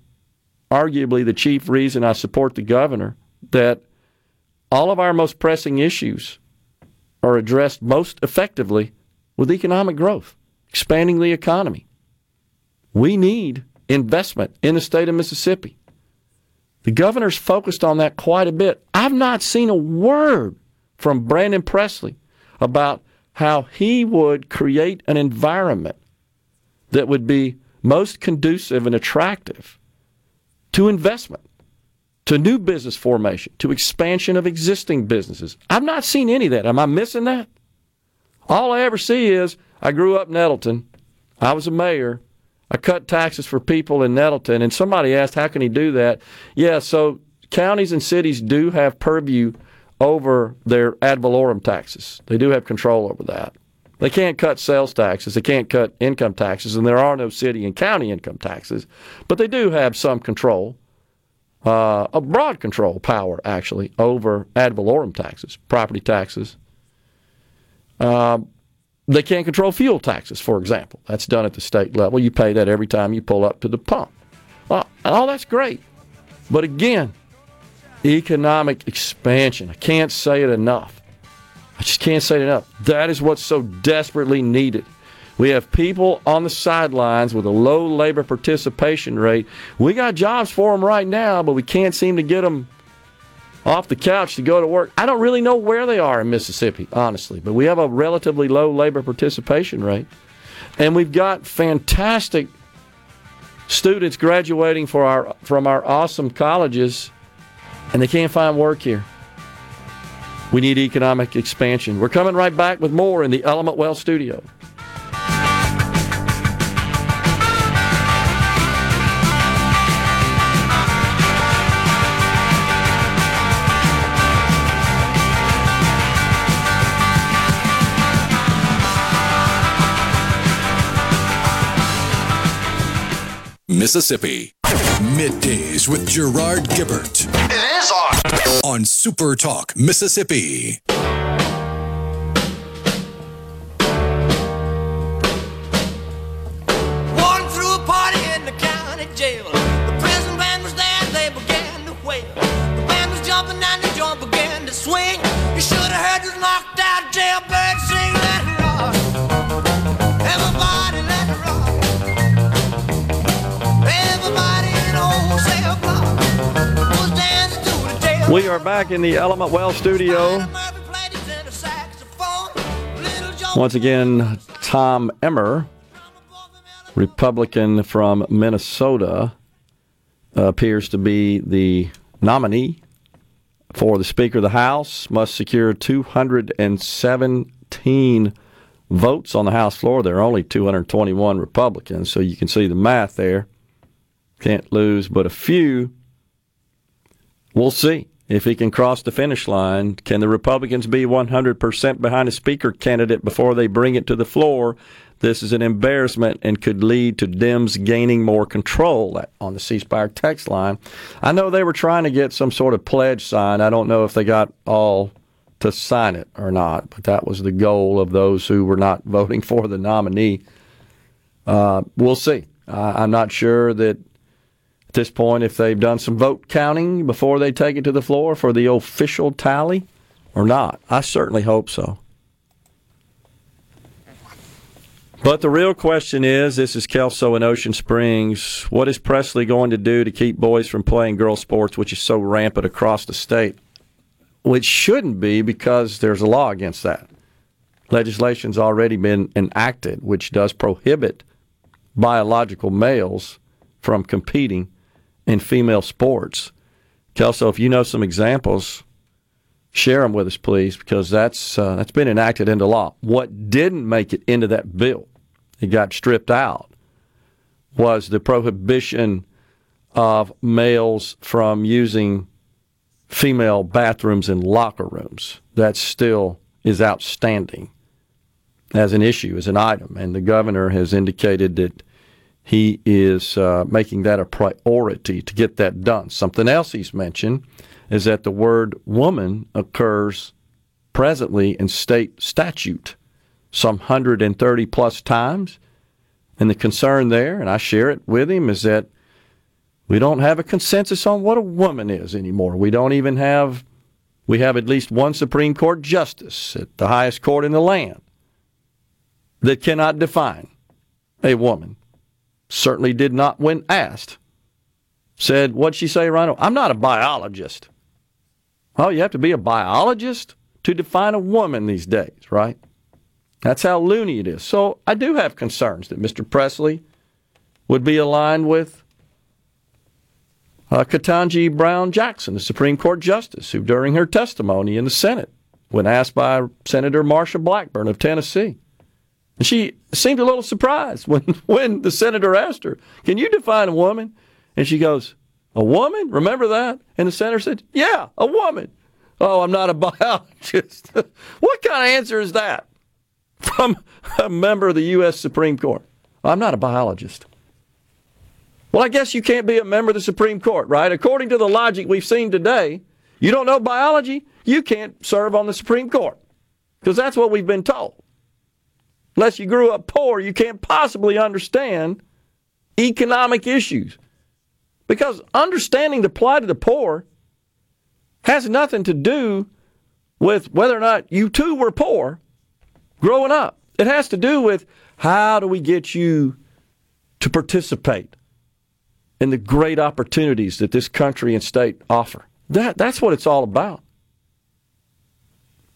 arguably the chief reason I support the governor, that all of our most pressing issues are addressed most effectively with economic growth, expanding the economy. We need investment in the state of Mississippi. The governor's focused on that quite a bit. I've not seen a word from Brandon Presley about how he would create an environment that would be most conducive and attractive to investment, to new business formation, to expansion of existing businesses. I've not seen any of that. Am I missing that? All I ever see is I grew up in Nettleton. I was a mayor. I cut taxes for people in Nettleton, and somebody asked, how can he do that? Yeah, so counties and cities do have purview over their ad valorem taxes. They do have control over that. They can't cut sales taxes, they can't cut income taxes, and there are no city and county income taxes, but they do have some control, uh, a broad control power actually over ad valorem taxes, property taxes. Uh, they can't control fuel taxes, for example. That's done at the state level. You pay that every time you pull up to the pump. Well, all that's great. But again, economic expansion. I can't say it enough. I just can't say it enough. That is what's so desperately needed. We have people on the sidelines with a low labor participation rate. We got jobs for them right now, but we can't seem to get them off the couch to go to work. I don't really know where they are in Mississippi, honestly, but we have a relatively low labor participation rate. And we've got fantastic students graduating for our, from our awesome colleges, and they can't find work here. We need economic expansion. We're coming right back with more in the Element Wealth studio. Mississippi. Middays with Gerard Gibert. It is on. On Super Talk, Mississippi. Walking through a party in the county jail. The We are back in the Element Wealth studio. Once again, Tom Emmer, Republican from Minnesota, uh, appears to be the nominee for the Speaker of the House. Must secure 217 votes on the House floor. There are only 221 Republicans, so you can see the math there. Can't lose but a few. We'll see if he can cross the finish line. Can the Republicans be 100% behind a speaker candidate before they bring it to the floor? This is an embarrassment and could lead to Dems gaining more control on the C Spire text line. I know they were trying to get some sort of pledge signed. I don't know if they got all to sign it or not, but that was the goal of those who were not [LAUGHS] voting for the nominee. Uh, we'll see. Uh, I'm not sure that at this point if they've done some vote counting before they take it to the floor for the official tally or not. I certainly hope so. But the real question is this is Kelso in Ocean Springs. What is Presley going to do to keep boys from playing girl sports, which is so rampant across the state? Which shouldn't be because there's a law against that. Legislation's already been enacted, which does prohibit biological males from competing in female sports. Kelso, if you know some examples, share them with us, please, because that's uh, that's been enacted into law. What didn't make it into that bill, it got stripped out, was the prohibition of males from using female bathrooms and locker rooms. That still is outstanding as an issue, as an item, and the governor has indicated that he is uh, making that a priority to get that done. Something else he's mentioned is that the word woman occurs presently in state statute some 130 plus times. And the concern there, and I share it with him, is that we don't have a consensus on what a woman is anymore. We don't even have, we have at least one Supreme Court justice at the highest court in the land that cannot define a woman. Certainly did not when asked. Said, what'd she say, Rhino? I'm not a biologist. Oh, you have to be a biologist to define a woman these days, right? That's how loony it is. So I do have concerns that Mr. Presley would be aligned with uh, Ketanji Brown Jackson, the Supreme Court Justice, who during her testimony in the Senate, when asked by Senator Marsha Blackburn of Tennessee, and she seemed a little surprised when, [LAUGHS] when the senator asked her, Can you define a woman? And she goes, A woman? Remember that? And the senator said, Yeah, a woman. Oh, I'm not a [LAUGHS] biologist. [LAUGHS] what kind of answer is that from a member of the U.S. Supreme Court? I'm not a biologist. Well, I guess you can't be a member of the Supreme Court, right? According to the logic we've seen today, you don't know biology, you can't serve on the Supreme Court because that's what we've been told. Unless you grew up poor, you can't possibly understand economic issues. Because understanding the plight of the poor has nothing to do with whether or not you too were poor growing up. It has to do with how do we get you to participate in the great opportunities that this country and state offer. That, that's what it's all about.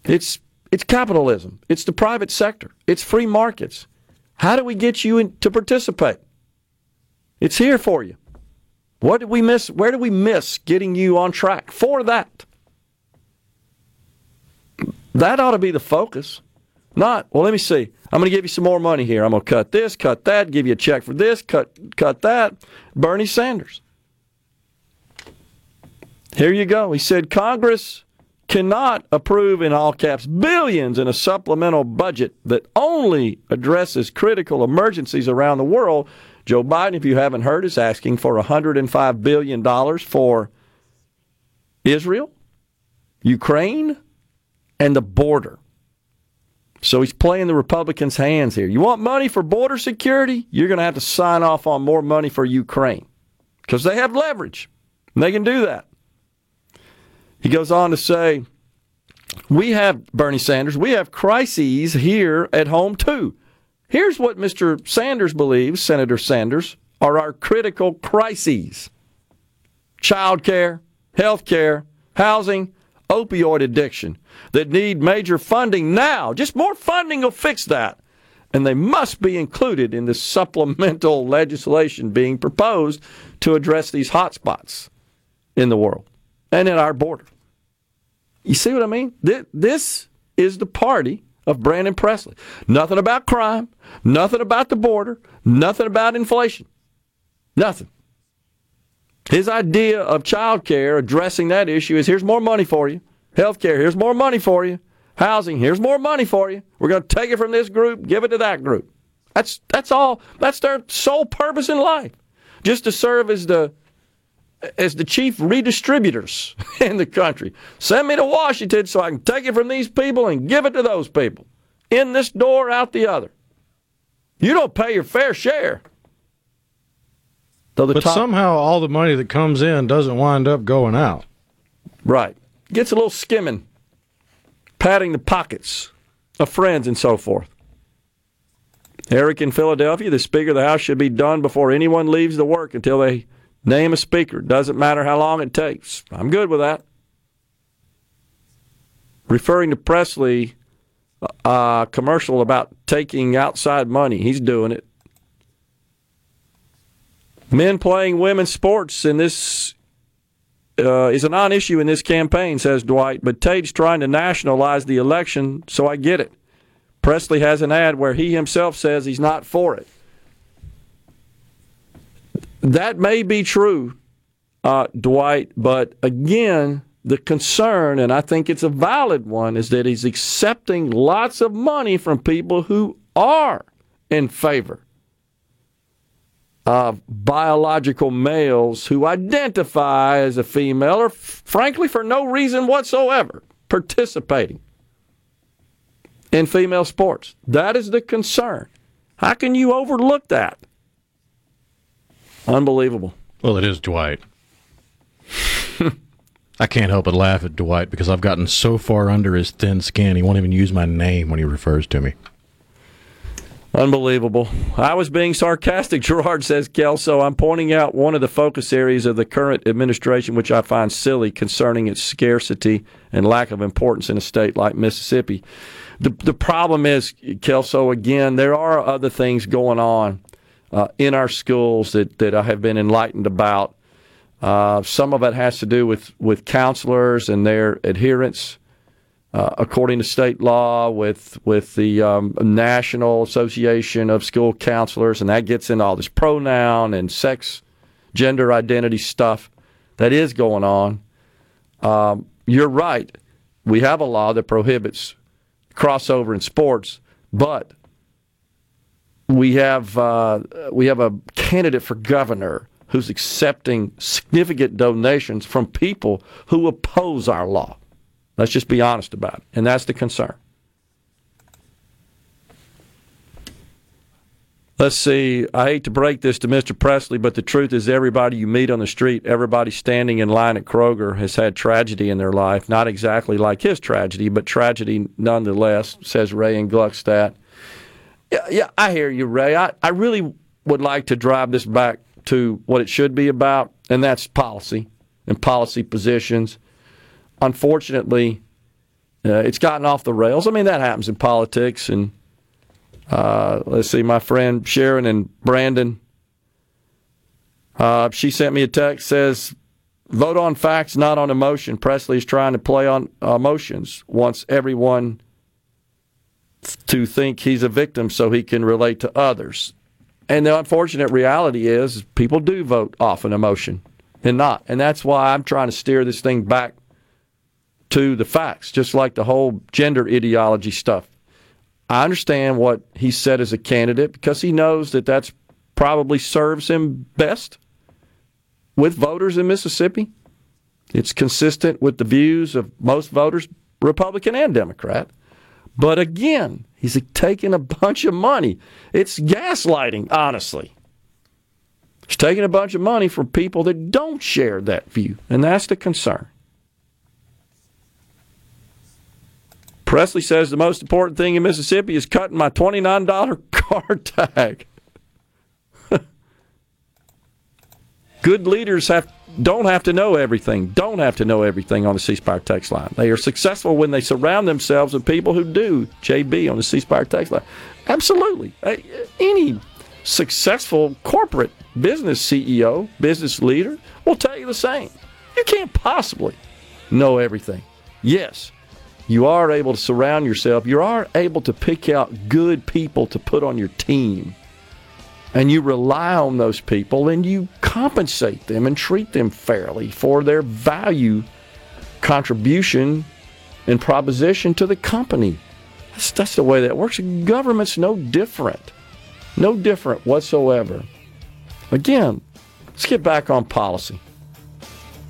It's, it's capitalism, it's the private sector, it's free markets. How do we get you in, to participate? It's here for you. What did we miss? Where did we miss getting you on track for that? That ought to be the focus. Not, well, let me see. I'm going to give you some more money here. I'm going to cut this, cut that, give you a check for this, cut cut that. Bernie Sanders. Here you go. He said Congress cannot approve in all caps billions in a supplemental budget that only addresses critical emergencies around the world Joe Biden, if you haven't heard, is asking for $105 billion for Israel, Ukraine, and the border. So he's playing the Republicans' hands here. You want money for border security? You're going to have to sign off on more money for Ukraine because they have leverage and they can do that. He goes on to say, We have, Bernie Sanders, we have crises here at home too. Here's what Mr. Sanders believes, Senator Sanders, are our critical crises child care, health care, housing, opioid addiction that need major funding now. Just more funding will fix that. And they must be included in the supplemental [LAUGHS] legislation being proposed to address these hotspots in the world and in our border. You see what I mean? This is the party of Brandon Presley. Nothing about crime, nothing about the border, nothing about inflation. Nothing. His idea of child care, addressing that issue, is here's more money for you. Health care, here's more money for you. Housing, here's more money for you. We're going to take it from this group, give it to that group. That's that's all. That's their sole purpose in life, just to serve as the as the chief redistributors [LAUGHS] in the country. Send me to Washington so I can take it from these people and give it to those people. In this door, out the other. You don't pay your fair share. but top, somehow all the money that comes in doesn't wind up going out. Right. Gets a little skimming, padding the pockets of friends and so forth. Eric in Philadelphia, the Speaker of the House should be done before anyone leaves the work until they name a speaker. Doesn't matter how long it takes. I'm good with that. Referring to Presley, uh, commercial about taking outside money. He's doing it. Men playing women's sports in this uh, is a non-issue in this campaign, says Dwight. But Tate's trying to nationalize the election, so I get it. Presley has an ad where he himself says he's not for it. That may be true, uh, Dwight, but again, the concern, and I think it's a valid one, is that he's accepting lots of money from people who are in favor of biological males who identify as a female or, frankly, for no reason whatsoever, participating in female sports. That is the concern. How can you overlook that? Unbelievable. Well, it is Dwight. [LAUGHS] I can't help but laugh at Dwight because I've gotten so far under his thin skin, he won't even use my name when he refers to me. Unbelievable. I was being sarcastic, [LAUGHS] Gerard says Kelso. I'm pointing out one of the focus areas of the current administration, which I find silly concerning its scarcity and lack of importance in a state like Mississippi. The, the problem is, Kelso, again, there are other things going on uh, in our schools that, that I have been enlightened about. Uh, some of it has to do with, with counselors and their adherence, uh, according to state law, with with the um, National Association of School Counselors, and that gets into all this pronoun and sex, gender identity stuff that is going on. Um, you're right. We have a law that prohibits crossover in sports, but we have uh, we have a candidate for governor who's accepting significant donations from people who oppose our law. Let's just be honest about it, and that's the concern. Let's see. I hate to break this to Mr. Presley, but the truth is, everybody you meet on the street, everybody standing in line at Kroger, has had tragedy in their life. Not exactly like his tragedy, but tragedy nonetheless, says Ray and Gluckstadt. Yeah, yeah, I hear you, Ray. I, I really would like to drive this back to what it should be about, and that's policy and policy positions. Unfortunately, uh, it's gotten off the rails. I mean, that happens in politics. And uh, let's see, my friend Sharon and Brandon, uh, she sent me a text says, "Vote on facts, not on emotion." Presley is trying to play on emotions. Wants everyone to think he's a victim so he can relate to others. And the unfortunate reality is people do vote off an emotion and not. And that's why I'm trying to steer this thing back to the facts, just like the whole gender ideology stuff. I understand what he said as a candidate because he knows that that's probably serves him best with voters in Mississippi. It's consistent with the views of most voters, Republican and Democrat. But again, he's taking a bunch of money. It's gaslighting, honestly. He's taking a bunch of money from people that don't share that view, and that's the concern. Presley says the most important thing in Mississippi is cutting my $29 [LAUGHS] car tag. [LAUGHS] Good leaders have don't have to know everything, don't have to know everything on the C Spire text line. They are successful when they surround themselves with people who do. JB on the C Spire text line. Absolutely. Any successful corporate business CEO, business leader will tell you the same. You can't possibly know everything. Yes, you are able to surround yourself, you are able to pick out good people to put on your team and you rely on those people and you compensate them and treat them fairly for their value contribution and proposition to the company. That's, that's the way that works. Government's no different. No different whatsoever. Again, let's get back on policy.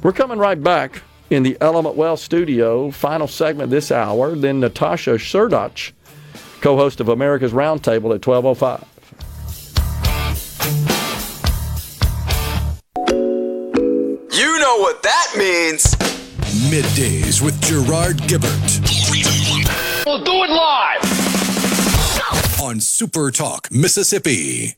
We're coming right back in the Element Wealth studio, final segment this hour. Then Natasha Srdoc, co host of America's Roundtable at 1205. Know what that means. Middays with Gerard Gibert. We'll do it live. On Super Talk, Mississippi.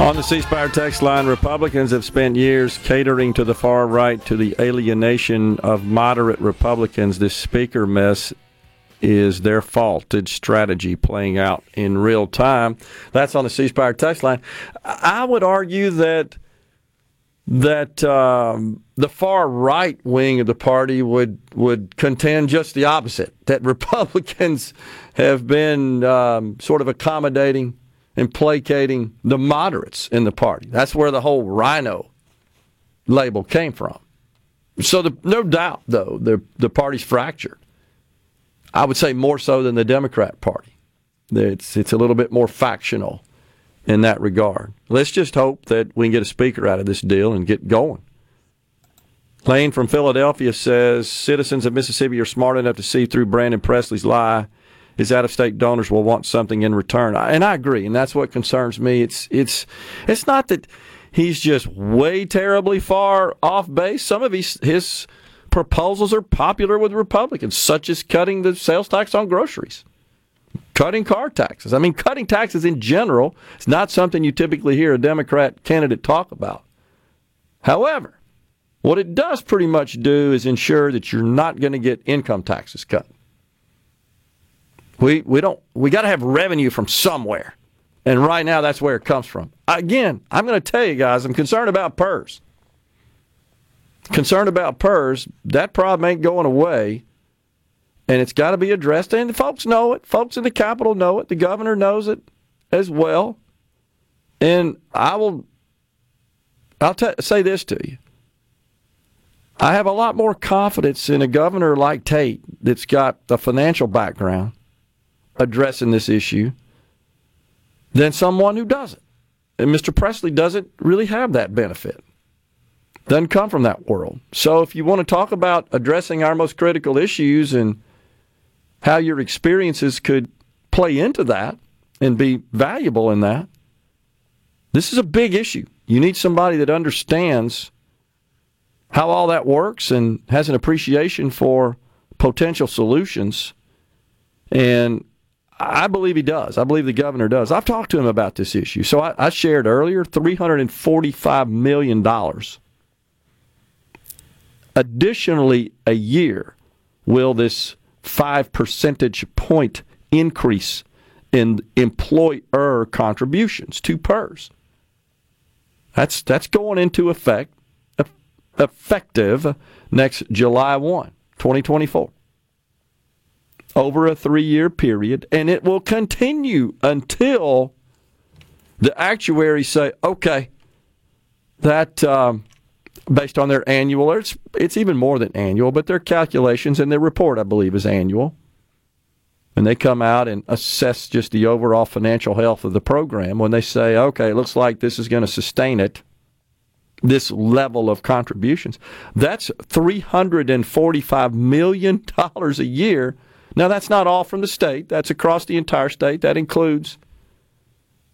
On the C Spire text line, Republicans have spent years catering to the far right to the alienation of moderate Republicans. This speaker mess is their faulted strategy playing out in real time. That's on the C Spire text line. I would argue that that um, the far right wing of the party would would contend just the opposite. That [LAUGHS] Republicans have been um, sort of accommodating and placating the moderates in the party. That's where the whole rhino label came from. So the, no doubt, though, the the party's fractured. I would say more so than the Democrat Party. It's it's a little bit more factional in that regard. Let's just hope that we can get a speaker out of this deal and get going. Lane from Philadelphia says citizens of Mississippi are smart enough to see through Brandon Presley's lie. His out-of-state donors will want something in return, and I agree, and that's what concerns me. It's it's it's not that he's just way terribly far off base. Some of his his proposals are popular with Republicans, such as cutting the sales tax on groceries cutting car taxes. I mean, cutting taxes in general is not something you typically hear a Democrat candidate talk about. However, what it does pretty much do is ensure that you're not going to get income taxes cut. We we don't we got to have revenue from somewhere. And right now that's where it comes from. Again, I'm going to tell you guys, I'm concerned about PERS. Concerned about PERS, that problem ain't going away and it's got to be addressed. And the folks know it. Folks in the Capitol know it. The governor knows it as well. And I will, I'll t- say this to you. I have a lot more confidence in a governor like Tate that's got the financial background addressing this issue than someone who doesn't. And Mr. Presley doesn't really have that benefit. Doesn't come from that world. So if you want to talk about addressing our most critical issues and how your experiences could play into that and be valuable in that. This is a big issue. You need somebody that understands how all that works and has an appreciation for potential solutions. And I believe he does. I believe the governor does. I've talked to him about this issue. So I, I shared earlier $345 million additionally a year will this five percentage point increase in employer contributions to PERS. That's that's going into effect effective next July 1, 2024. Over a 3-year period and it will continue until the actuaries say, "Okay, that um, based on their annual, it's, it's even more than annual, but their calculations and their report, I believe, is annual. And they come out and assess just the overall financial health of the program when they say, okay, it looks like this is going to sustain it, this level of contributions. That's $345 million a year. Now, that's not all from the state, that's across the entire state. That includes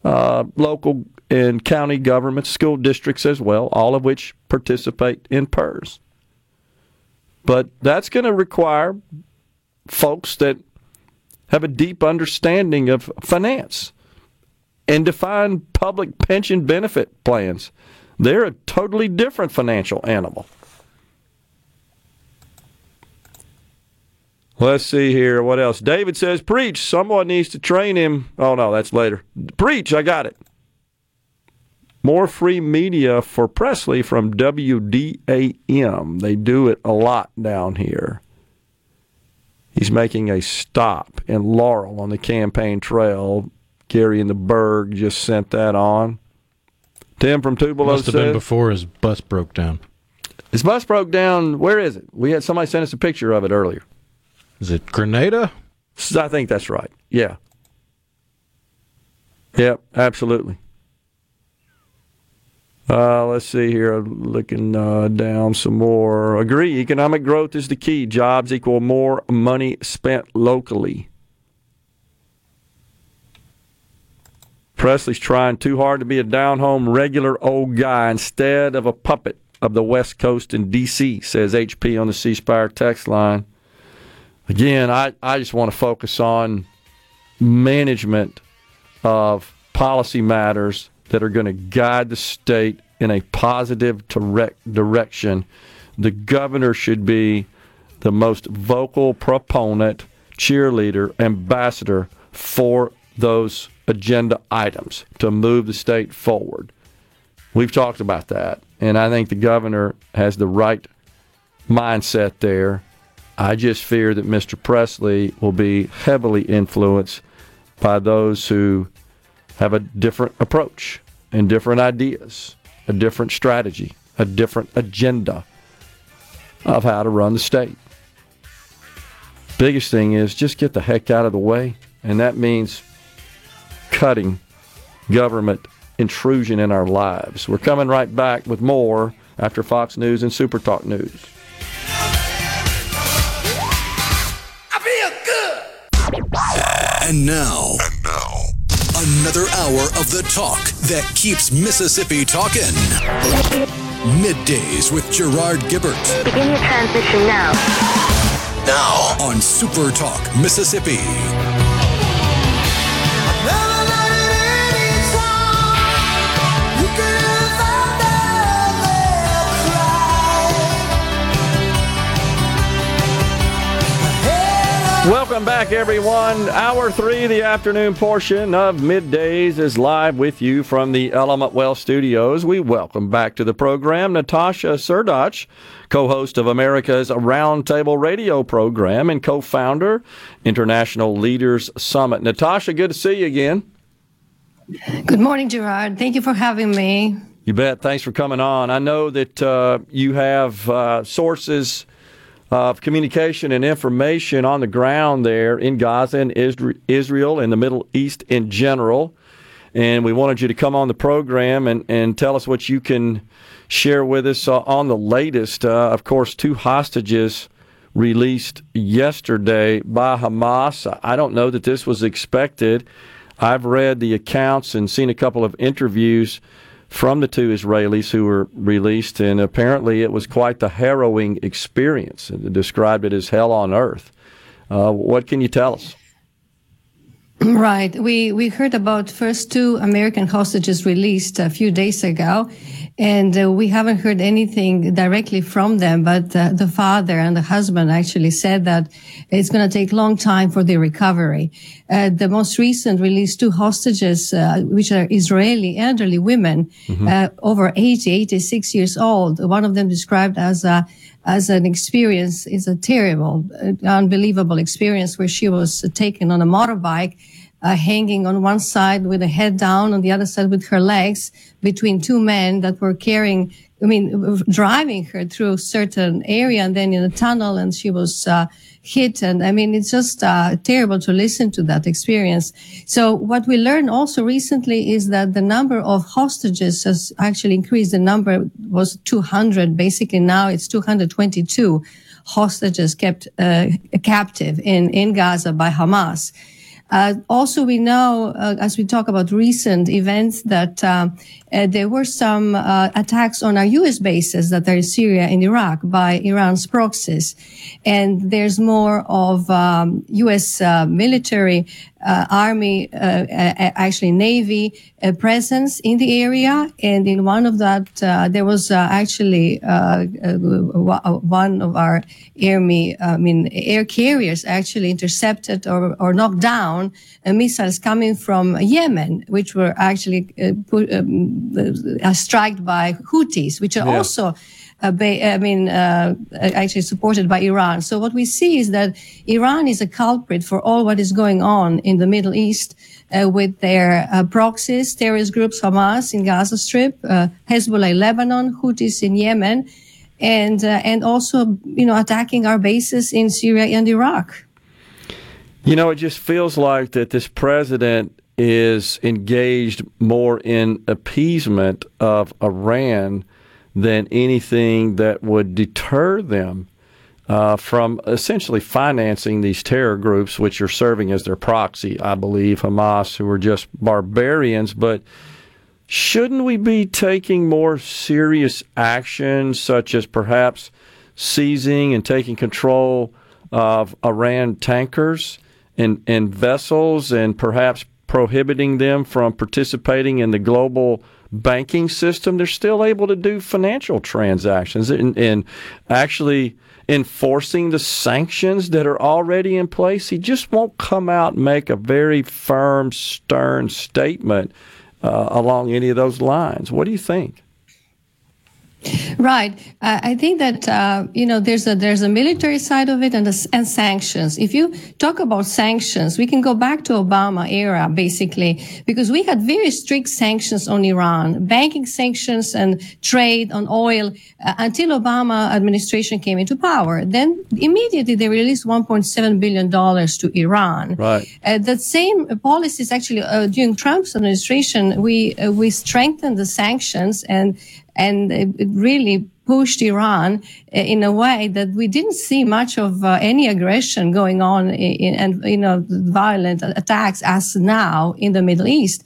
uh, local and county governments, school districts as well, all of which participate in PERS. But that's going to require folks that have a deep understanding of finance and define public pension benefit plans. They're a totally different financial animal. Let's see here. What else? David says, Preach. Someone needs to train him. Oh, no, that's later. Preach. I got it. More free media for Presley from WDAM. They do it a lot down here. He's making a stop in Laurel on the campaign trail. Gary and the Berg just sent that on. Tim from Tupelo Must have says, been before his bus broke down. His bus broke down. Where is it? We had somebody sent us a picture of it earlier. Is it Grenada? I think that's right. Yeah. Yep, absolutely. Uh, let's see here. Looking uh, down some more. Agree. Economic growth is the key. Jobs equal more money spent locally. Presley's trying too hard to be a down home, regular old guy instead of a puppet of the West Coast in D.C., says HP on the C Spire text line. Again, I, I just want to focus on management of policy matters that are going to guide the state in a positive direct direction. The governor should be the most vocal proponent, cheerleader, ambassador for those agenda items to move the state forward. We've talked about that, and I think the governor has the right mindset there. I just fear that Mr. Presley will be heavily influenced by those who have a different approach and different ideas, a different strategy, a different agenda of how to run the state. Biggest thing is just get the heck out of the way, and that means cutting government intrusion in our lives. We're coming right back with more after Fox News and Super Talk News. And now, and now, another hour of the talk that keeps Mississippi talking. Middays with Gerard Gibert. Begin your transmission now. Now on Super Talk Mississippi. Welcome back, everyone. Hour three, the afternoon portion of middays, is live with you from the Element Wealth Studios. We welcome back to the program Natasha Srdoc, co host of America's Roundtable radio program and co founder, International Leaders Summit. Natasha, good to see you again. Good morning, Gerard. Thank you for having me. You bet. Thanks for coming on. I know that uh, you have uh, sources of communication and information on the ground there in Gaza and Israel and the Middle East in general. And we wanted you to come on the program and, and tell us what you can share with us uh, on the latest. Uh, of course, two hostages released yesterday by Hamas. I don't know that this was expected. I've read the accounts and seen a couple of interviews from the two Israelis who were released, and apparently it was quite the harrowing experience. They described it as hell on earth. Uh, what can you tell us? [CLEARS THROAT] Right. We we heard about first two American hostages released a few days ago, and uh, we haven't heard anything directly from them. But uh, the father and the husband actually said that it's going to take long time for the recovery. Uh, the most recent released two hostages, uh, which are Israeli elderly women, mm-hmm. Uh, over 80, 86 years old. One of them described as a as an experience is a terrible, uh, unbelievable experience where she was taken on a motorbike uh, hanging on one side with a head down, on the other side with her legs between two men that were carrying, I mean, driving her through a certain area and then in a tunnel and she was, uh, hit. And I mean, it's just, uh, terrible to listen to that experience. So what we learned also recently is that the number of hostages has actually increased. The number was 200. Basically now it's 222 hostages kept, uh, captive in, in Gaza by Hamas. Uh, also, we know, uh, as we talk about recent events, that uh, uh there were some uh, attacks on our U.S. bases that are in Syria and Iraq by Iran's proxies, and there's more of um, U.S. Uh, military uh, army, uh, actually navy uh, presence in the area. And in one of that, uh, there was uh, actually uh, one of our army, I mean, air carriers actually intercepted or, or knocked down missiles coming from Yemen, which were actually put, um, struck by Houthis, which are yeah. also uh, I mean, uh, actually supported by Iran. So what we see is that Iran is a culprit for all what is going on in the Middle East uh, with their uh, proxies, terrorist groups, Hamas in Gaza Strip, uh, Hezbollah in Lebanon, Houthis in Yemen, and uh, and also you know attacking our bases in Syria and Iraq. You know, it just feels like that this president is engaged more in appeasement of Iran than anything that would deter them uh, from essentially financing these terror groups, which are serving as their proxy, I believe, Hamas, who are just barbarians. But shouldn't we be taking more serious action, such as perhaps seizing and taking control of Iran tankers and, and vessels and perhaps prohibiting them from participating in the global banking system, they're still able to do financial transactions and, and actually enforcing the sanctions that are already in place. He just won't come out and make a very firm, stern statement uh, along any of those lines. What do you think? Right. Uh, I think that uh, you know there's a there's a military side of it and a, and sanctions. If you talk about sanctions, we can go back to Obama era basically because we had very strict sanctions on Iran, banking sanctions and trade on oil uh, until Obama administration came into power. Then immediately they released 1.7 billion dollars to Iran. Right. Uh, that same policies actually uh, during Trump's administration we uh, we strengthened the sanctions and and it really pushed Iran in a way that we didn't see much of uh, any aggression going on and you know violent attacks as now in the Middle East.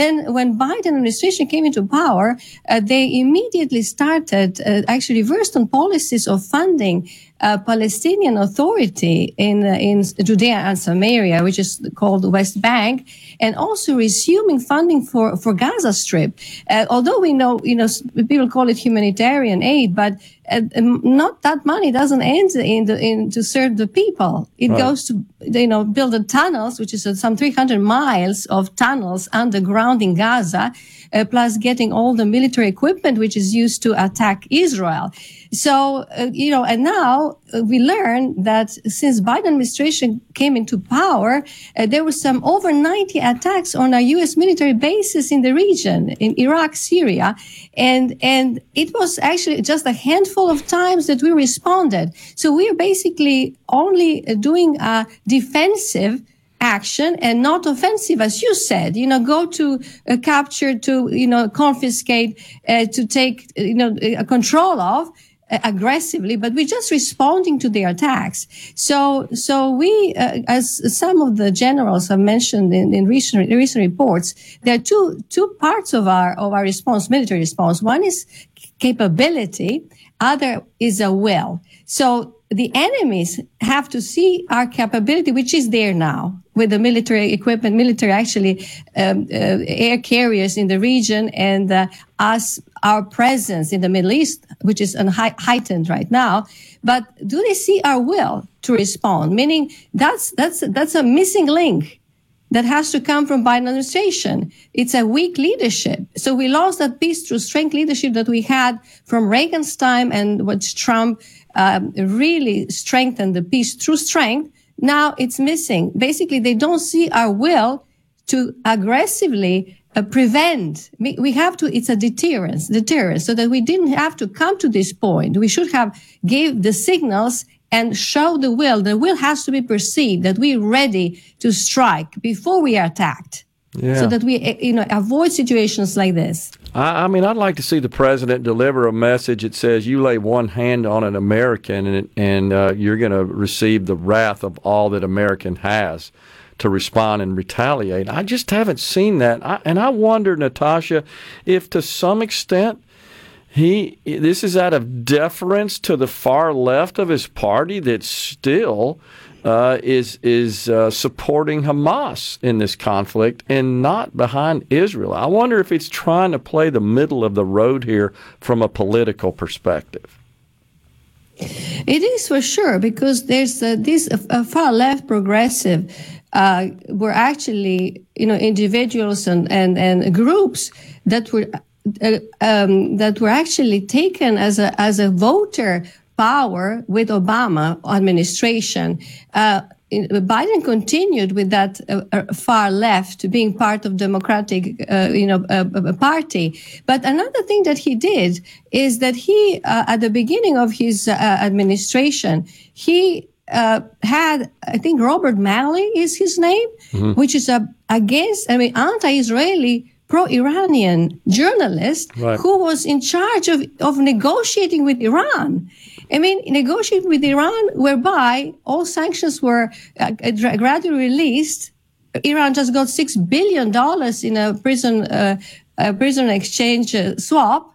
Then when Biden administration came into power, uh, they immediately started uh, actually reversed on policies of funding uh, Palestinian Authority in uh, in Judea and Samaria, which is called West Bank, and also resuming funding for for Gaza Strip. Uh, although we know, you know, people call it humanitarian aid, but not that money doesn't end in, the, in to serve the people. It right. goes to you know build the tunnels, which is some 300 miles of tunnels underground in Gaza, uh, plus getting all the military equipment which is used to attack Israel. So, uh, you know, and now uh, we learn that since Biden administration came into power, uh, there were some over 90 attacks on our U.S. military bases in the region, in Iraq, Syria. And, and it was actually just a handful of times that we responded. So we are basically only doing a defensive action and not offensive, as you said. You know, go to uh, capture, to you know, confiscate, uh, to take you know a control of aggressively, but we're just responding to their attacks. So, so we, uh, as some of the generals have mentioned in, in recent recent reports, there are two two parts of our of our response, military response. One is capability, other is a will. So the enemies have to see our capability, which is there now with the military equipment, military actually um, uh, air carriers in the region, and uh, us our presence in the Middle East, which is heightened right now. But do they see our will to respond? Meaning that's that's that's a missing link that has to come from Biden administration. It's a weak leadership. So we lost that peace through strength leadership that we had from Reagan's time and what Trump um, really strengthened the peace through strength. Now it's missing. Basically, they don't see our will to aggressively uh, prevent. We have to. It's a deterrence, deterrence, so that we didn't have to come to this point. We should have gave the signals and show the will. The will has to be perceived that we're ready to strike before we are attacked. Yeah. So that we, eh, you know, avoid situations like this. I, I, mean, I'd like to see the president deliver a message that says, "You lay one hand on an American, and and uh, you're going to receive the wrath of all that American has." To respond and retaliate. I just haven't seen that. I, and I wonder, Natasha, if to some extent he this is out of deference to the far left of his party that still uh, is is uh, supporting Hamas in this conflict and not behind Israel. I wonder if it's trying to play the middle of the road here from a political perspective. It is for sure because there's uh, this uh, far left progressive uh, were actually you know individuals and and, and groups that were uh, um, that were actually taken as a as a voter power with Obama administration. Uh, Biden continued with that uh, uh, far left, being part of Democratic, uh, you know, uh, uh party. But another thing that he did is that he, uh, at the beginning of his administration, he had, I think, Robert Malley is his name, mm-hmm. which is a against, I mean, anti-Israeli pro-Iranian journalist right. who was in charge of, of negotiating with Iran. I mean, negotiating with Iran, whereby all sanctions were uh, gradually released. Iran just got six billion dollars in a prison uh, a prison exchange uh, swap,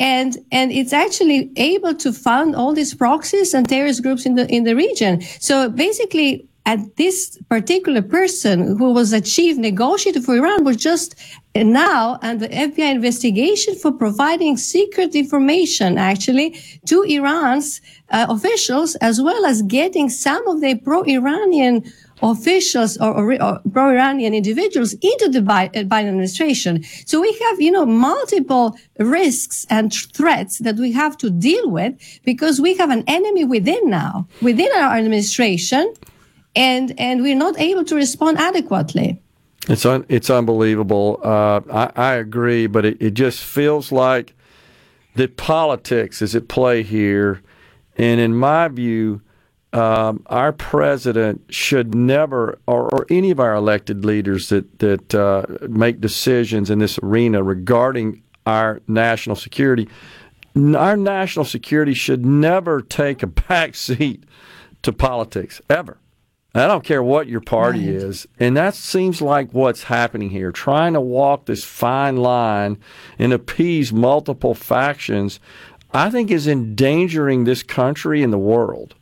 and and it's actually able to fund all these proxies and terrorist groups in the in the region. So basically, and this particular person who was a chief negotiator for Iran was just now under FBI investigation for providing secret information actually to Iran's uh, officials as well as getting some of the pro-Iranian officials or, or, or pro-Iranian individuals into the uh, Biden administration. So we have, you know, multiple risks and threats that we have to deal with because we have an enemy within now, within our administration and and we're not able to respond adequately. It's un, it's unbelievable. Uh, I, I agree, but it, it just feels like that politics is at play here, and in my view, um, our president should never, or, or, any of our elected leaders that that uh, make decisions in this arena regarding our national security, our national security should never take a [LAUGHS] back seat to politics ever. I don't care what your party right. is. And that seems like what's happening here, trying to walk this fine line and appease multiple factions, I think is endangering this country and the world.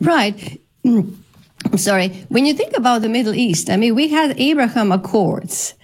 Right. I'm sorry. When you think about the Middle East, I mean, we had Abraham Accords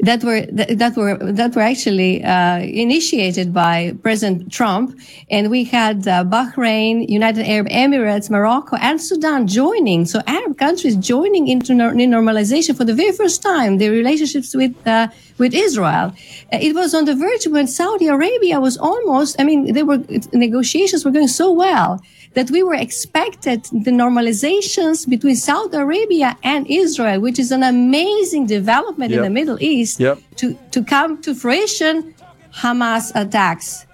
that were that were that were actually uh, initiated by President Trump, and we had uh, Bahrain, United Arab Emirates, Morocco, and Sudan joining. So Arab countries joining into normalization for the very first time their relationships with uh, with Israel. Uh, it was on the verge when Saudi Arabia was almost. I mean, they were negotiations were going so well that we were expected the normalizations between Saudi Arabia and Israel, which is an amazing development yep. in the Middle East, yep. to, to come to fruition, Hamas attacks.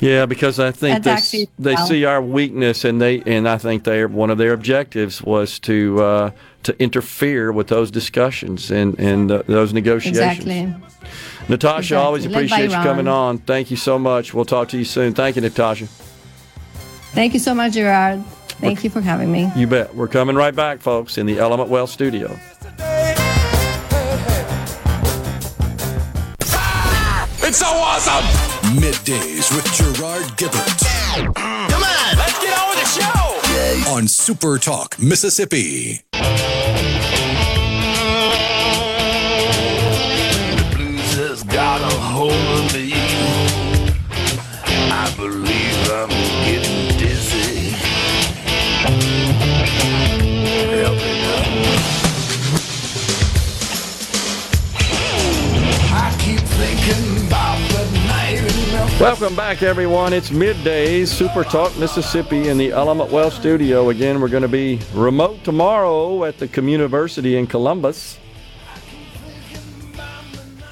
Yeah, because I think they, they see our weakness, and they and I think they one of their objectives was to uh, to interfere with those discussions and and uh, those negotiations. Exactly. Natasha, exactly. always appreciate you coming on. Thank you so much. We'll talk to you soon. Thank you, Natasha. Thank you so much, Gerard. Thank you for having me. You bet. We're coming right back, folks, in the Element Wealth studio. It's so awesome! Middays with Gerard Gibert. Mm. Come on, let's get on with the show! On Super Talk, Mississippi. Welcome back, everyone. It's middays, Super Talk Mississippi in the Element Wealth studio. Again, we're going to be remote tomorrow at the Communiversity in Columbus.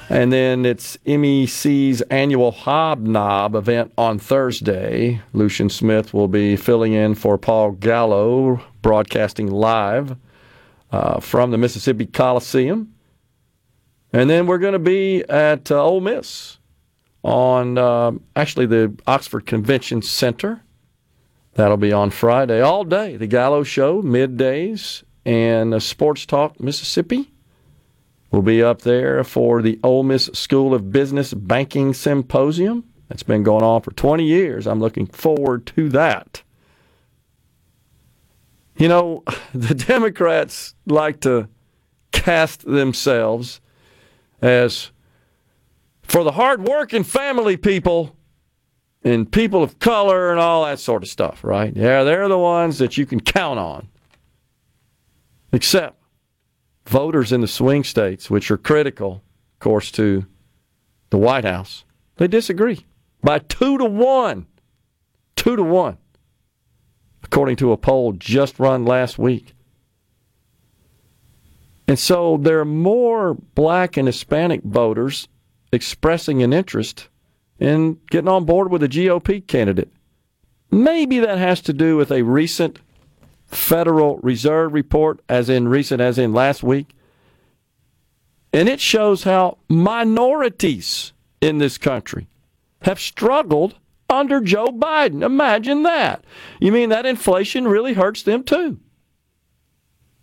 And then it's MEC's annual Hobnob event on Thursday. Lucian Smith will be filling in for Paul Gallo, broadcasting live uh, from the Mississippi Coliseum. And then we're going to be at uh, Ole Miss on uh, actually the Oxford Convention Center. That'll be on Friday all day. The Gallo Show, middays, and Sports Talk Mississippi will be up there for the Ole Miss School of Business Banking Symposium. That's been going on for 20 years. I'm looking forward to that. You know, [LAUGHS] the Democrats like to cast themselves as for the hardworking family people and people of color and all that sort of stuff, right? Yeah, they're the ones that you can count on. Except voters in the swing states, which are critical, of course, to the White House, they disagree by two to one. Two to one, according to a poll just run last week. And so there are more black and Hispanic voters expressing an interest in getting on board with a GOP candidate. Maybe that has to do with a recent Federal Reserve report, as in recent, as in last week. And it shows how minorities in this country have struggled under Joe Biden. Imagine that. You mean that inflation really hurts them too?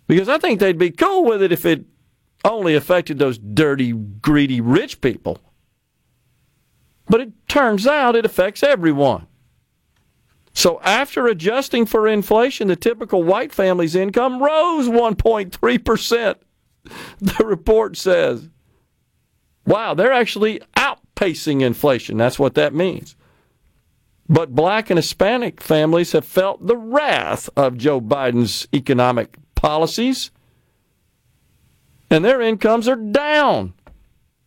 Because I think they'd be cool with it if it only affected those dirty, greedy rich people. But it turns out it affects everyone. So after adjusting for inflation, the typical white family's income rose 1.3%. The report says, wow, they're actually outpacing inflation. That's what that means. But black and Hispanic families have felt the wrath of Joe Biden's economic policies, and their incomes are down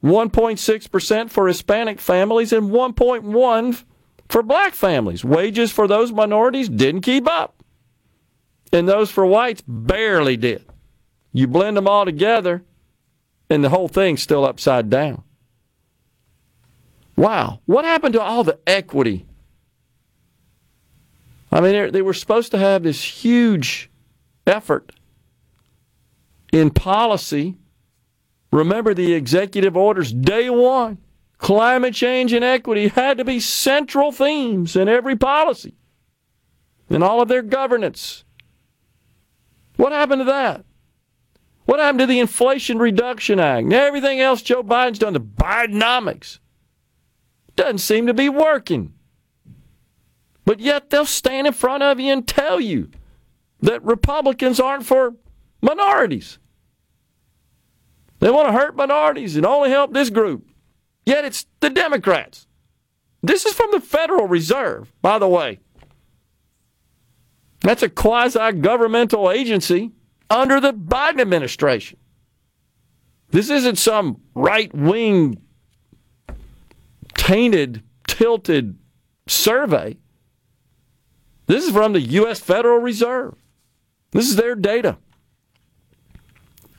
1.6% for Hispanic families and 1.1 for black families. Wages for those minorities didn't keep up. And those for whites barely did. You blend them all together, and the whole thing's still upside down. Wow. What happened to all the equity? I mean, they were supposed to have this huge effort in policy. Remember the executive orders, day one. Climate change and equity had to be central themes in every policy, in all of their governance. What happened to that? What happened to the Inflation Reduction Act? And everything else Joe Biden's done, the Bidenomics, doesn't seem to be working. But yet they'll stand in front of you and tell you that Republicans aren't for minorities. They want to hurt minorities and only help this group. Yet it's the Democrats. This is from the Federal Reserve, by the way. That's a quasi governmental agency under the Biden administration. This isn't some right wing, tainted, tilted survey. This is from the U.S. Federal Reserve. This is their data.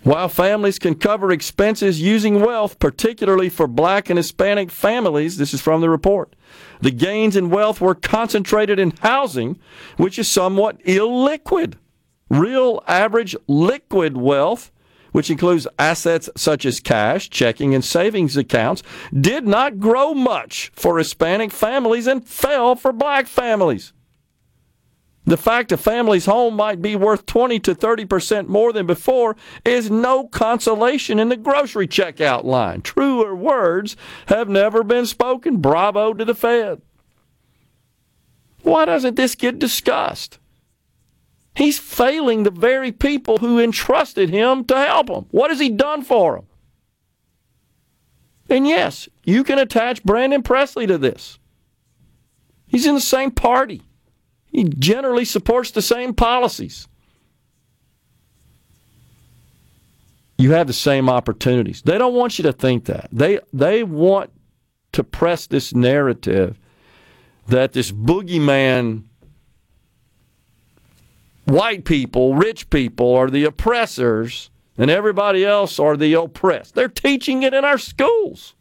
While families can cover expenses using wealth, particularly for black and Hispanic families, this is from the report, the gains in wealth were concentrated in housing, which is somewhat illiquid. Real average liquid wealth, which includes assets such as cash, checking, and savings accounts, did not grow much for Hispanic families and fell for black families. The fact a family's home might be worth 20 to 30% more than before is no consolation in the grocery checkout line. Truer words have never been spoken. Bravo to the Fed. Why doesn't this get discussed? He's failing the very people who entrusted him to help him. What has he done for them? And yes, you can attach Brandon Presley to this. He's in the same party. He generally supports the same policies. You have the same opportunities. They don't want you to think that. They they want to press this narrative that this boogeyman white people, rich people are the oppressors and everybody else are the oppressed. They're teaching it in our schools.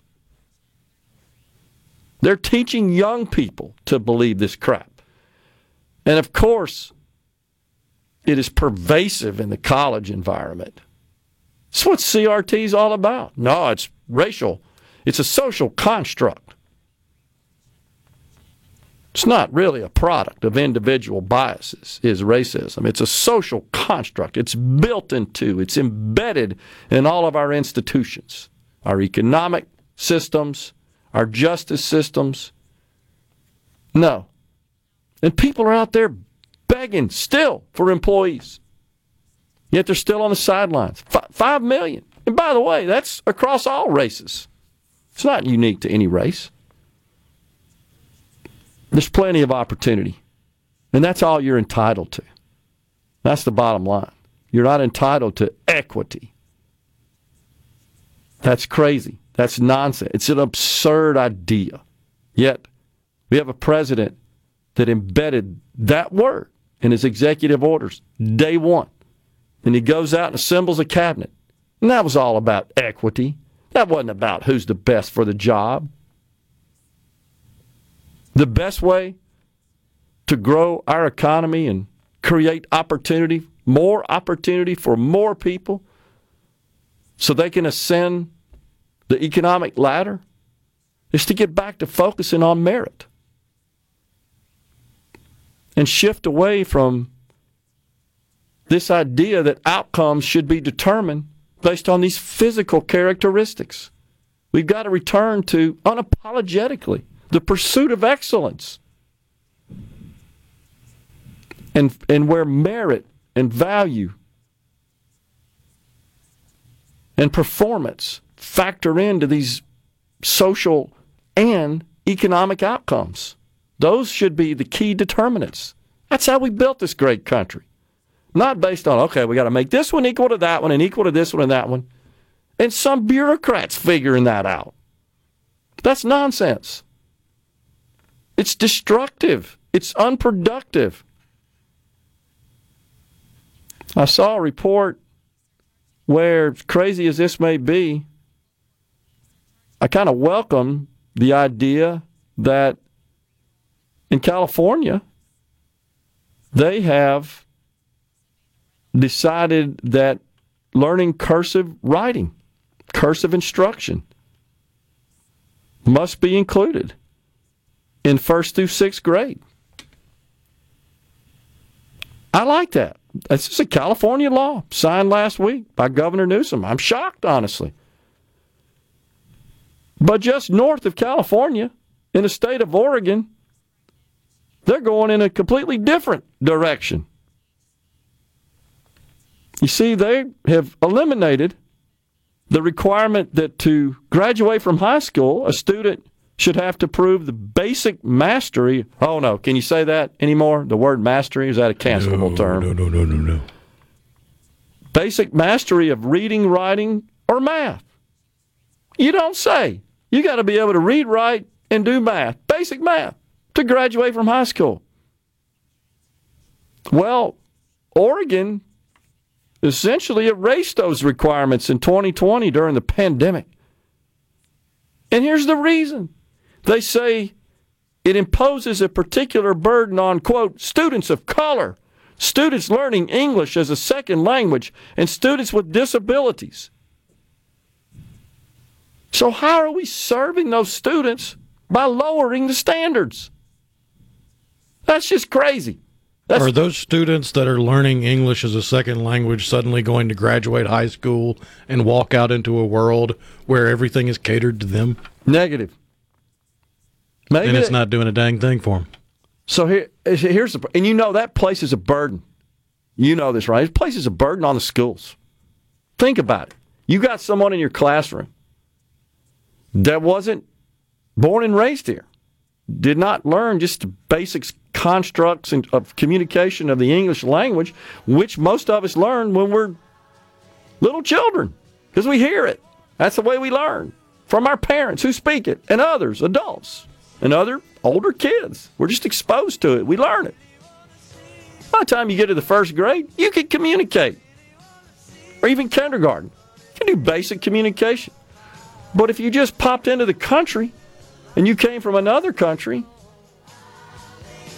They're teaching young people to believe this crap. And of course, it is pervasive in the college environment. That's what CRT is all about. No, it's racial, it's a social construct. It's not really a product of individual biases, is racism. It's a social construct. It's built into, it's embedded in all of our institutions, our economic systems, our justice systems. No, and people are out there begging still for employees. Yet they're still on the sidelines. F- Five million. And by the way, that's across all races. It's not unique to any race. There's plenty of opportunity. And that's all you're entitled to. That's the bottom line. You're not entitled to equity. That's crazy. That's nonsense. It's an absurd idea. Yet, we have a president that embedded that word in his executive orders day one. And he goes out and assembles a cabinet. And that was all about equity. That wasn't about who's the best for the job. The best way to grow our economy and create opportunity, more opportunity for more people so they can ascend the economic ladder is to get back to focusing on merit and shift away from this idea that outcomes should be determined based on these physical characteristics. We've got to return to unapologetically the pursuit of excellence and, and where merit and value and performance factor into these social and economic outcomes. Those should be the key determinants. That's how we built this great country. Not based on, okay, we got to make this one equal to that one and equal to this one and that one. And some bureaucrats figuring that out. That's nonsense. It's destructive. It's unproductive. I saw a report where, crazy as this may be, I kind of welcome the idea that in California, they have decided that learning cursive writing, cursive instruction, must be included in first through sixth grade. I like that. This is a California law signed last week by Governor Newsom. I'm shocked, honestly. But just north of California, in the state of Oregon, they're going in a completely different direction. You see, they have eliminated the requirement that to graduate from high school, a student should have to prove the basic mastery. Oh no, can you say that anymore? The word mastery is that a cancelable no, term? No, no, no, no, no. Basic mastery of reading, writing, or math. You don't say. You got to be able to read, write, and do math, basic math, to graduate from high school. Well, Oregon essentially erased those requirements in 2020 during the pandemic. And here's the reason they say it imposes a particular burden on, quote, students of color, students learning English as a second language, and students with disabilities. So, how are we serving those students by lowering the standards? That's just crazy. That's, Are those students that are learning English as a second language suddenly going to graduate high school and walk out into a world where everything is catered to them? Negative. Maybe and it's not doing a dang thing for them. So here, here's the, and you know that place is a burden. You know this, right? This place is a burden on the schools. Think about it. You got someone in your classroom that wasn't born and raised here, did not learn just the basic constructs of communication of the English language, which most of us learn when we're little children, because we hear it. That's the way we learn from our parents who speak it, and others, adults, and other older kids. We're just exposed to it. We learn it. By the time you get to the first grade, you can communicate, or even kindergarten. You can do basic communication. But if you just popped into the country and you came from another country,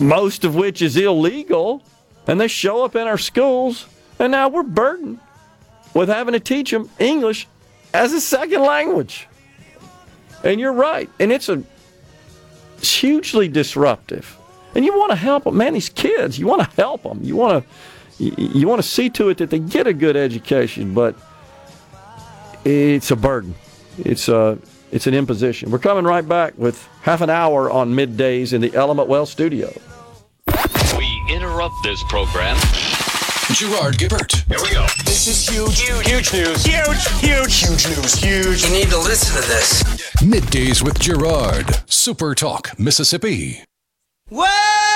most of which is illegal, and they show up in our schools, and now we're burdened with having to teach them English as a second language. And you're right. And it's a it's hugely disruptive. And you want to help them, man. These kids, you want to help them. You want to you, you want to see to it that they get a good education, but it's a burden. It's a it's an imposition. We're coming right back with half an hour on middays in the Element Wealth studio. We interrupt this program. Gerard Gibert. Here we go. This is huge. Huge, huge news. Huge, huge, huge news. Huge. You need to listen to this. Middays with Gerard. Super Talk, Mississippi. Well,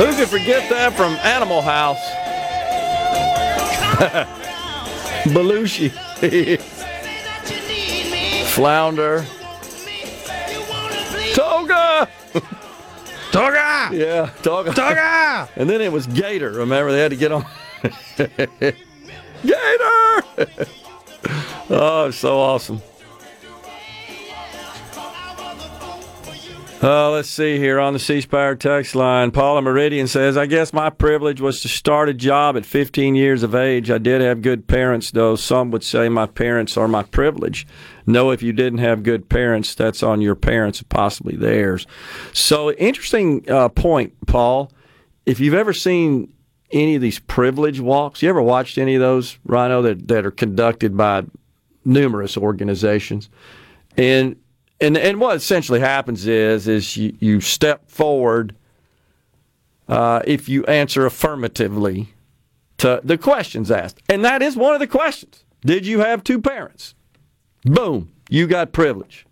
Who could forget that from Animal House? [LAUGHS] Belushi. [LAUGHS] Flounder. Toga! [LAUGHS] Toga! Yeah, Toga. Toga! And then it was Gator. Remember, they had to get on. Gator! oh, it's so awesome. Uh, let's see here on the C Spire text line. Paula Meridian says, I guess my privilege was to start a job at 15 years of age. I did have good parents, though. Some would say my parents are my privilege. No, if you didn't have good parents, that's on your parents, possibly theirs. So, interesting uh, point, Paul. If you've ever seen any of these privilege walks, you ever watched any of those, Rhino, that, that are conducted by numerous organizations? And and and what essentially happens is is you, you step forward uh, if you answer affirmatively to the questions asked, and that is one of the questions. Did you have two parents? Boom, you got privilege.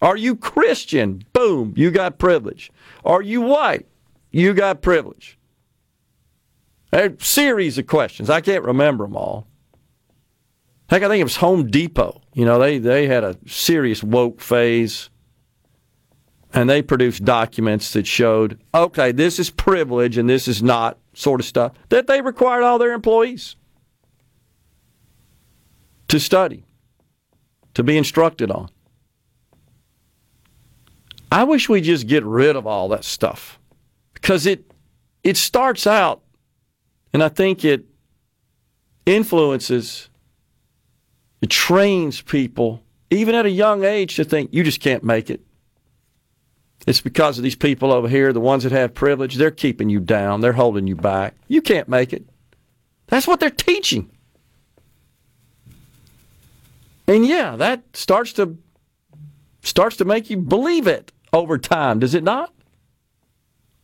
Are you Christian? Boom, you got privilege. Are you white? You got privilege. A series of questions. I can't remember them all. Heck, I think it was Home Depot. You know, they, they had a serious woke phase. And they produced documents that showed, okay, this is privilege and this is not sort of stuff that they required all their employees to study, to be instructed on. I wish we just get rid of all that stuff because it it starts out and I think it influences it trains people, even at a young age, to think you just can't make it. It's because of these people over here, the ones that have privilege, they're keeping you down, they're holding you back. You can't make it. That's what they're teaching. And yeah, that starts to starts to make you believe it over time, does it not?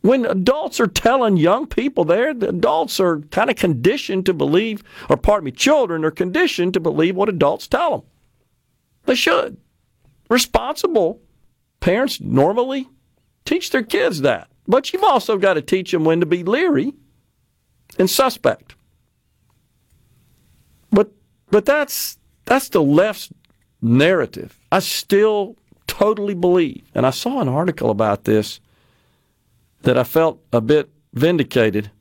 When adults are telling young people there, the adults are kind of conditioned to believe, or pardon me, children are conditioned to believe what adults tell them. They should. Responsible parents normally teach their kids that. But you've also got to teach them when to be leery and suspect. But but that's that's the left's narrative. I still totally believe, and I saw an article about this that I felt a bit vindicated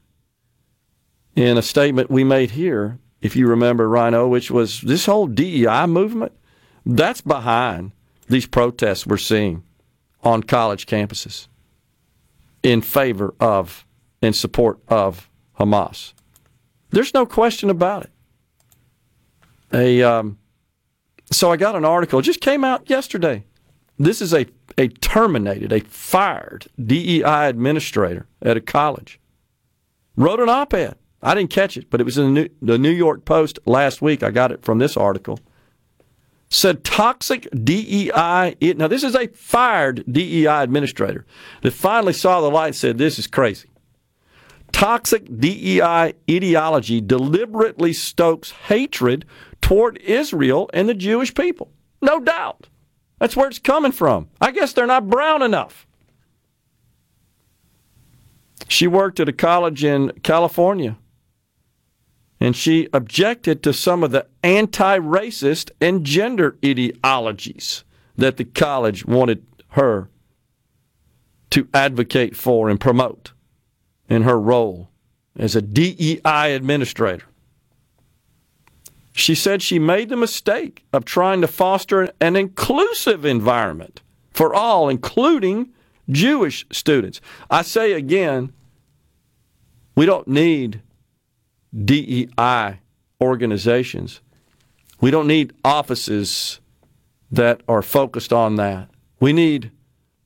in a statement we made here, if you remember, Rhino, which was this whole DEI movement. That's behind these protests we're seeing on college campuses in favor of, in support of Hamas. There's no question about it. A, um, so I got an article, just came out yesterday. This is a, a terminated, a fired DEI administrator at a college. Wrote an op ed. I didn't catch it, but it was in the New, the New York Post last week. I got it from this article. Said toxic DEI. Now, this is a fired DEI administrator that finally saw the light and said, This is crazy. Toxic DEI ideology deliberately stokes hatred toward Israel and the Jewish people. No doubt. That's where it's coming from. I guess they're not brown enough. She worked at a college in California and she objected to some of the anti racist and gender ideologies that the college wanted her to advocate for and promote in her role as a DEI administrator. She said she made the mistake of trying to foster an inclusive environment for all, including Jewish students. I say again, we don't need DEI organizations. We don't need offices that are focused on that. We need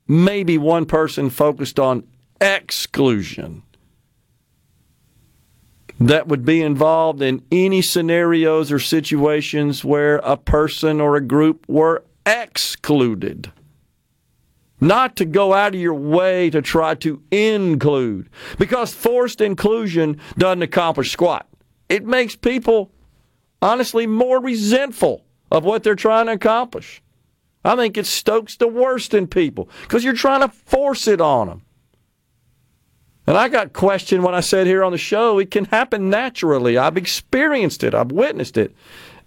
maybe one person focused on exclusion that would be involved in any scenarios or situations where a person or a group were excluded. Not to go out of your way to try to include, because forced inclusion doesn't accomplish squat. It makes people, honestly, more resentful of what they're trying to accomplish. I think it stokes the worst in people because you're trying to force it on them. And I got questioned when I said here on the show, it can happen naturally. I've experienced it, I've witnessed it.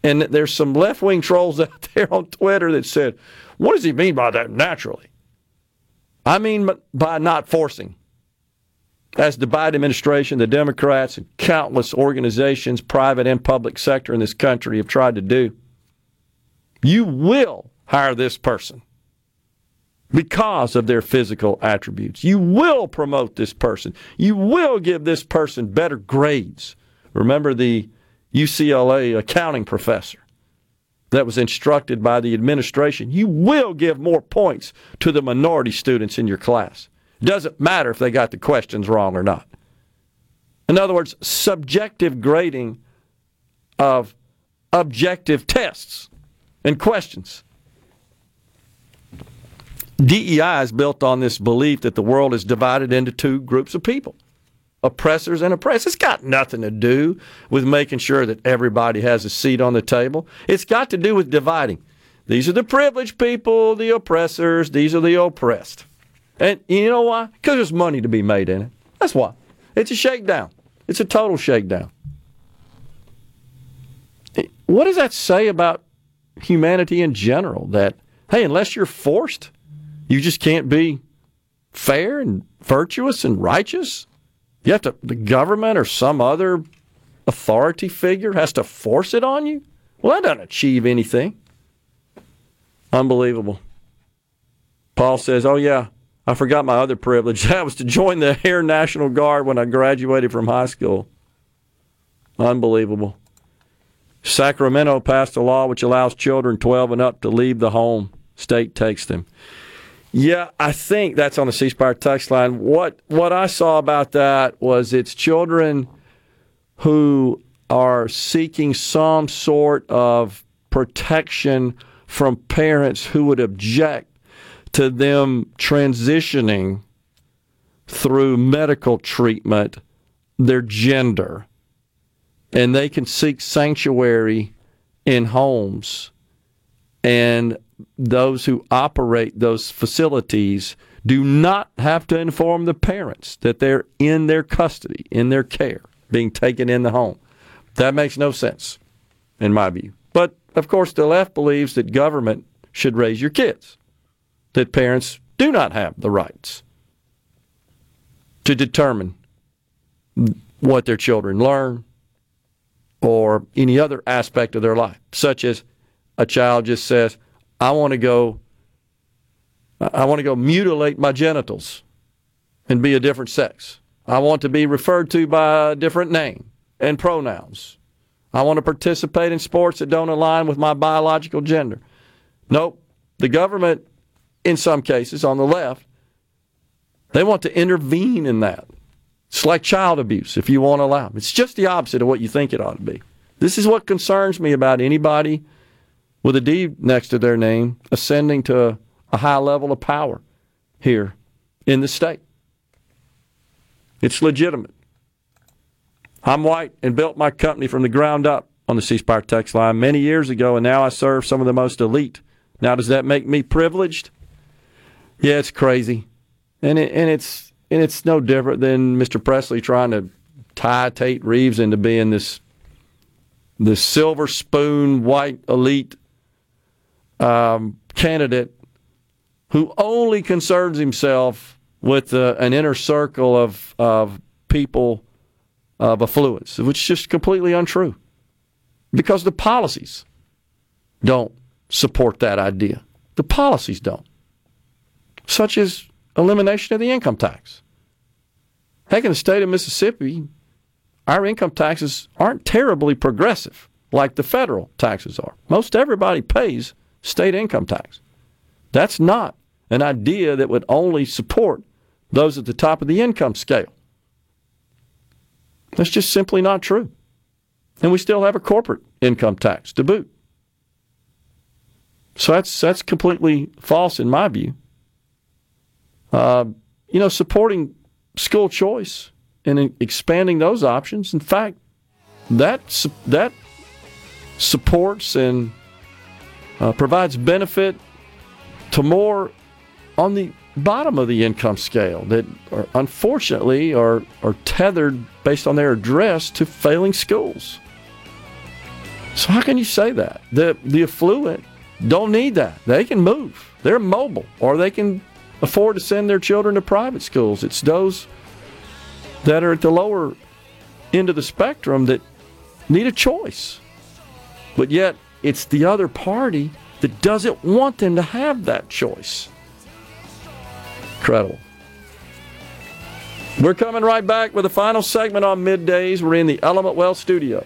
And there's some left wing trolls [LAUGHS] out there on Twitter that said, What does he mean by that naturally? I mean by not forcing. As the Biden administration, the Democrats, and countless organizations, private and public sector in this country have tried to do, you will hire this person because of their physical attributes. You will promote this person. You will give this person better grades. Remember the UCLA accounting professor that was instructed by the administration. You will give more points to the minority students in your class. Doesn't matter if they got the questions wrong or not. In other words, subjective grading of objective tests and questions. DEI is built on this belief that the world is divided into two groups of people oppressors and oppressed. It's got nothing to do with making sure that everybody has a seat on the table. It's got to do with dividing. These are the privileged people, the oppressors, these are the oppressed. And you know why? Because there's money to be made in it. That's why. It's a shakedown. It's a total shakedown. What does that say about humanity in general? That, hey, unless you're forced, you just can't be fair and virtuous and righteous. You have to, the government or some other authority figure has to force it on you. Well, that doesn't achieve anything. Unbelievable. Paul says, Oh, yeah, I forgot my other privilege. [LAUGHS] That was to join the Air National Guard when I graduated from high school. Unbelievable. Sacramento passed a law which allows children 12 and up to leave the home. State takes them. Yeah, I think that's on the C Spire text line. What what I saw about that was it's children who are seeking some sort of protection from parents who would object to them transitioning through medical treatment their gender. And they can seek sanctuary in homes. And those who operate those facilities do not have to inform the parents that they're in their custody, in their care, being taken in the home. That makes no sense, in my view. But of course, the left believes that government should raise your kids, that parents do not have the rights to determine what their children learn or any other aspect of their life, such as a child just says, I want to go I want to go mutilate my genitals and be a different sex. I want to be referred to by a different name and pronouns. I want to participate in sports that don't align with my biological gender. Nope. The government, in some cases, on the left, they want to intervene in that. It's like child abuse, if you want to allow it. It's just the opposite of what you think it ought to be. This is what concerns me about anybody with a D next to their name ascending to a high level of power here in the state. It's legitimate. I'm white and built my company from the ground up on the C Spire text line many years ago, and now I serve some of the most elite. Now, does that make me privileged? Yeah, it's crazy, and it, and it's and it's no different than Mr. Presley trying to tie Tate Reeves into being this this silver spoon white elite um, candidate who only concerns himself with uh, an inner circle of, of people of affluence, which is just completely untrue because the policies don't support that idea. The policies don't, such as elimination of the income tax. Heck, in the state of Mississippi, our income taxes aren't terribly progressive like the federal taxes are. Most everybody pays state income tax. That's not an idea that would only support those at the top of the income scale. That's just simply not true. And we still have a corporate income tax to boot. So that's that's completely false in my view. Uh, you know, supporting school choice and expanding those options. In fact, that that supports and uh, provides benefit to more on the bottom of the income scale that are, unfortunately are, are tethered based on their address to failing schools. So how can you say that? The the affluent don't need that. They can move. They're mobile or they can afford to send their children to private schools. It's those that are at the lower end of the spectrum that need a choice. But yet it's the other party that doesn't want them to have that choice. Incredible. We're coming right back with the final segment on middays. We're in the Element Wealth studio.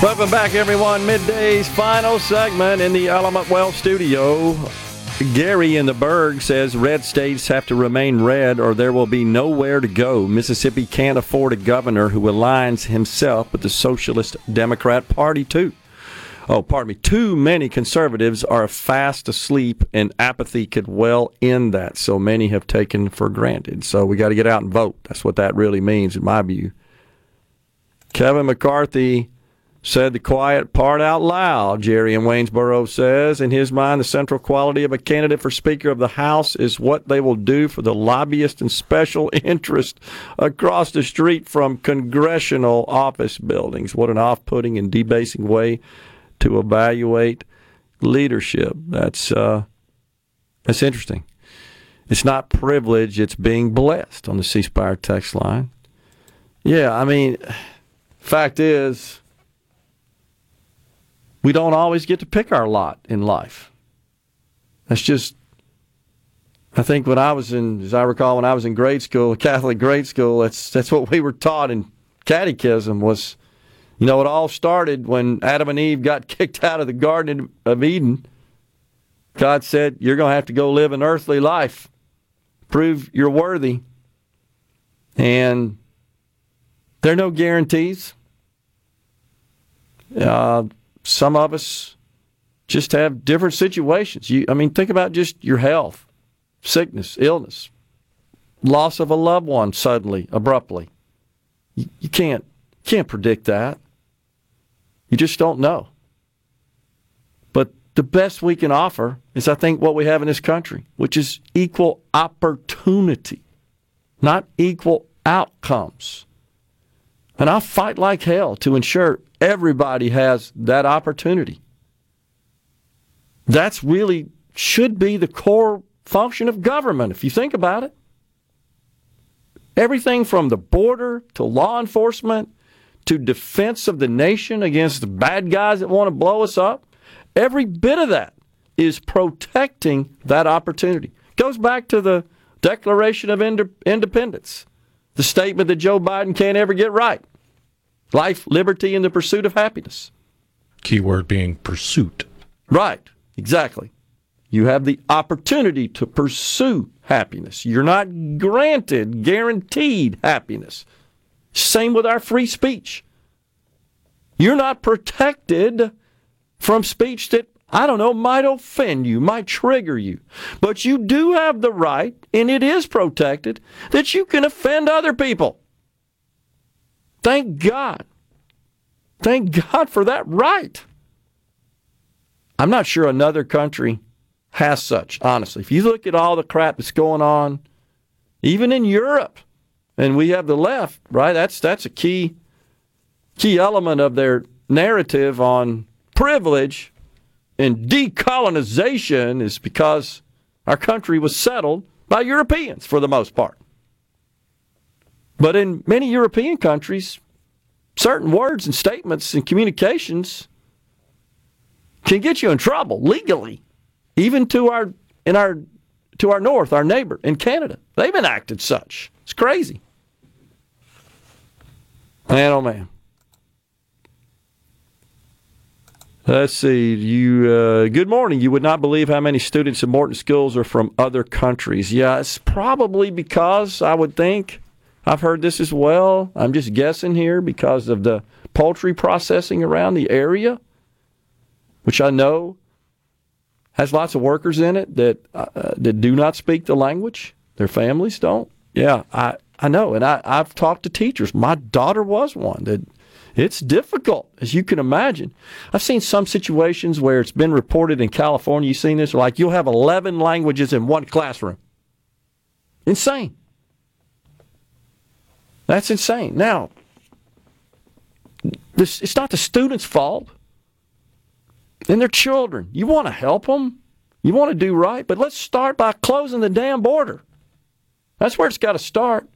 Welcome back, everyone. Midday's final segment in the Element Wealth studio. Gary in the Berg says red states have to remain red or there will be nowhere to go. Mississippi can't afford a governor who aligns himself with the Socialist Democrat Party, too. Oh, pardon me. Too many conservatives are fast asleep, and apathy could well end that. So many have taken for granted. So we got to get out and vote. That's what that really means, in my view. Kevin McCarthy said the quiet part out loud, Jerry in Waynesboro says. In his mind, the central quality of a candidate for Speaker of the House is what they will do for the lobbyist and special [LAUGHS] interest across the street from congressional office buildings. What an off putting and debasing way to evaluate leadership. That's, uh, that's interesting. It's not privilege, it's being blessed on the C Spire text line. Yeah, I mean, [SIGHS] fact is, we don't always get to pick our lot in life. That's just, I think when I was in, as I recall, when I was in grade school, Catholic grade school, that's that's what we were taught in catechism was, you know, it all started when Adam and Eve got [LAUGHS] kicked out of the Garden of Eden. God said, "You're going to have to go live an earthly life, prove you're worthy." And there are no guarantees. Uh, some of us just have different situations. You, I mean, think about just your health, sickness, illness, loss of a loved one suddenly, abruptly. You, you can't can't predict that. You just don't know. But the best we can offer is, I think, what we have in this country, which is equal opportunity, not equal outcomes. And I'll fight like hell to ensure everybody has that opportunity. That's really should be the core function of government, if you think about it. Everything from the border to law enforcement to defense of the nation against the bad guys that want to blow us up, every bit of that is protecting that opportunity. Goes back to the Declaration of Independence, the statement that Joe Biden can't ever get right. Life, liberty, and the pursuit of happiness. Keyword being pursuit. Right, exactly. You have the opportunity to pursue happiness. You're not granted, guaranteed happiness. Same with our free speech. You're not protected from speech that, I don't know, might offend you, might trigger you. But you do have the right, and it is protected, that you can offend other people. Thank God. Thank God for that right. I'm not sure another country has such, honestly. If you look at all the crap that's going on, even in Europe, and we have the left, right? That's that's a key key element of their narrative on privilege and decolonization is because our country was settled by Europeans for the most part. But in many European countries, certain words and statements and communications can get you in trouble legally, even to our in our to our north, our neighbor in Canada. They've enacted such. It's crazy. Man, oh man. Let's see. You. Uh, good morning. You would not believe how many students in Morton Schools are from other countries. Yeah, it's probably because I would think I've heard this as well. I'm just guessing here because of the poultry processing around the area, which I know has lots of workers in it that uh, that do not speak the language. Their families don't. Yeah, I I know, and I I've talked to teachers. My daughter was one that. It's difficult, as you can imagine. I've seen some situations where it's been reported in California. You've seen this, like you'll have 11 languages in one classroom. Insane. That's insane. Now, this, it's not the students' fault. And their children. You want to help them. You want to do right. But let's start by closing the damn border. That's where it's got to start.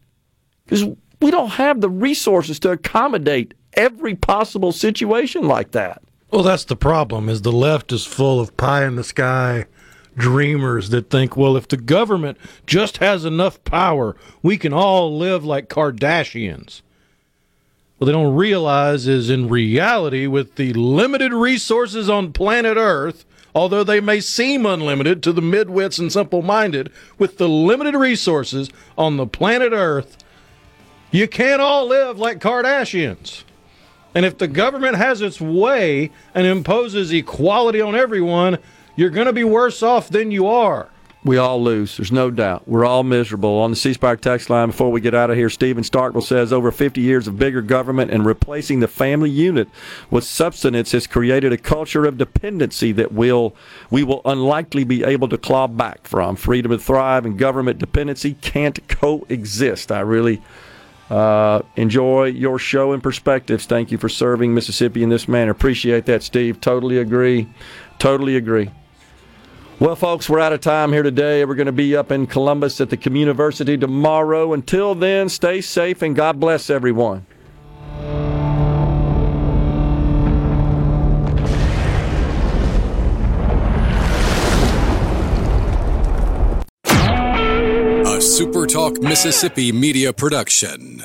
Because we don't have the resources to accommodate every possible situation like that. Well, that's the problem. Is the left is full of pie in the sky dreamers that think, well, if the government just has enough power, we can all live like Kardashians. What they don't realize is in reality, with the limited resources on planet Earth, although they may seem unlimited to the midwits and simple minded, with the limited resources on the planet Earth, you can't all live like Kardashians. And if the government has its way and imposes equality on everyone, you're going to be worse off than you are. We all lose. There's no doubt. We're all miserable. On the C Spire text line, before we get out of here, Stephen Starkville says over 50 years of bigger government and replacing the family unit with substance has created a culture of dependency that will we will unlikely be able to claw back from. Freedom to thrive and government dependency can't coexist. I really uh, enjoy your show and perspectives. Thank you for serving Mississippi in this manner. Appreciate that, Steve. Totally agree. Totally agree. Well, folks, we're out of time here today. We're going to be up in Columbus at the Communiversity tomorrow. Until then, stay safe and God bless everyone. A SuperTalk Mississippi media production.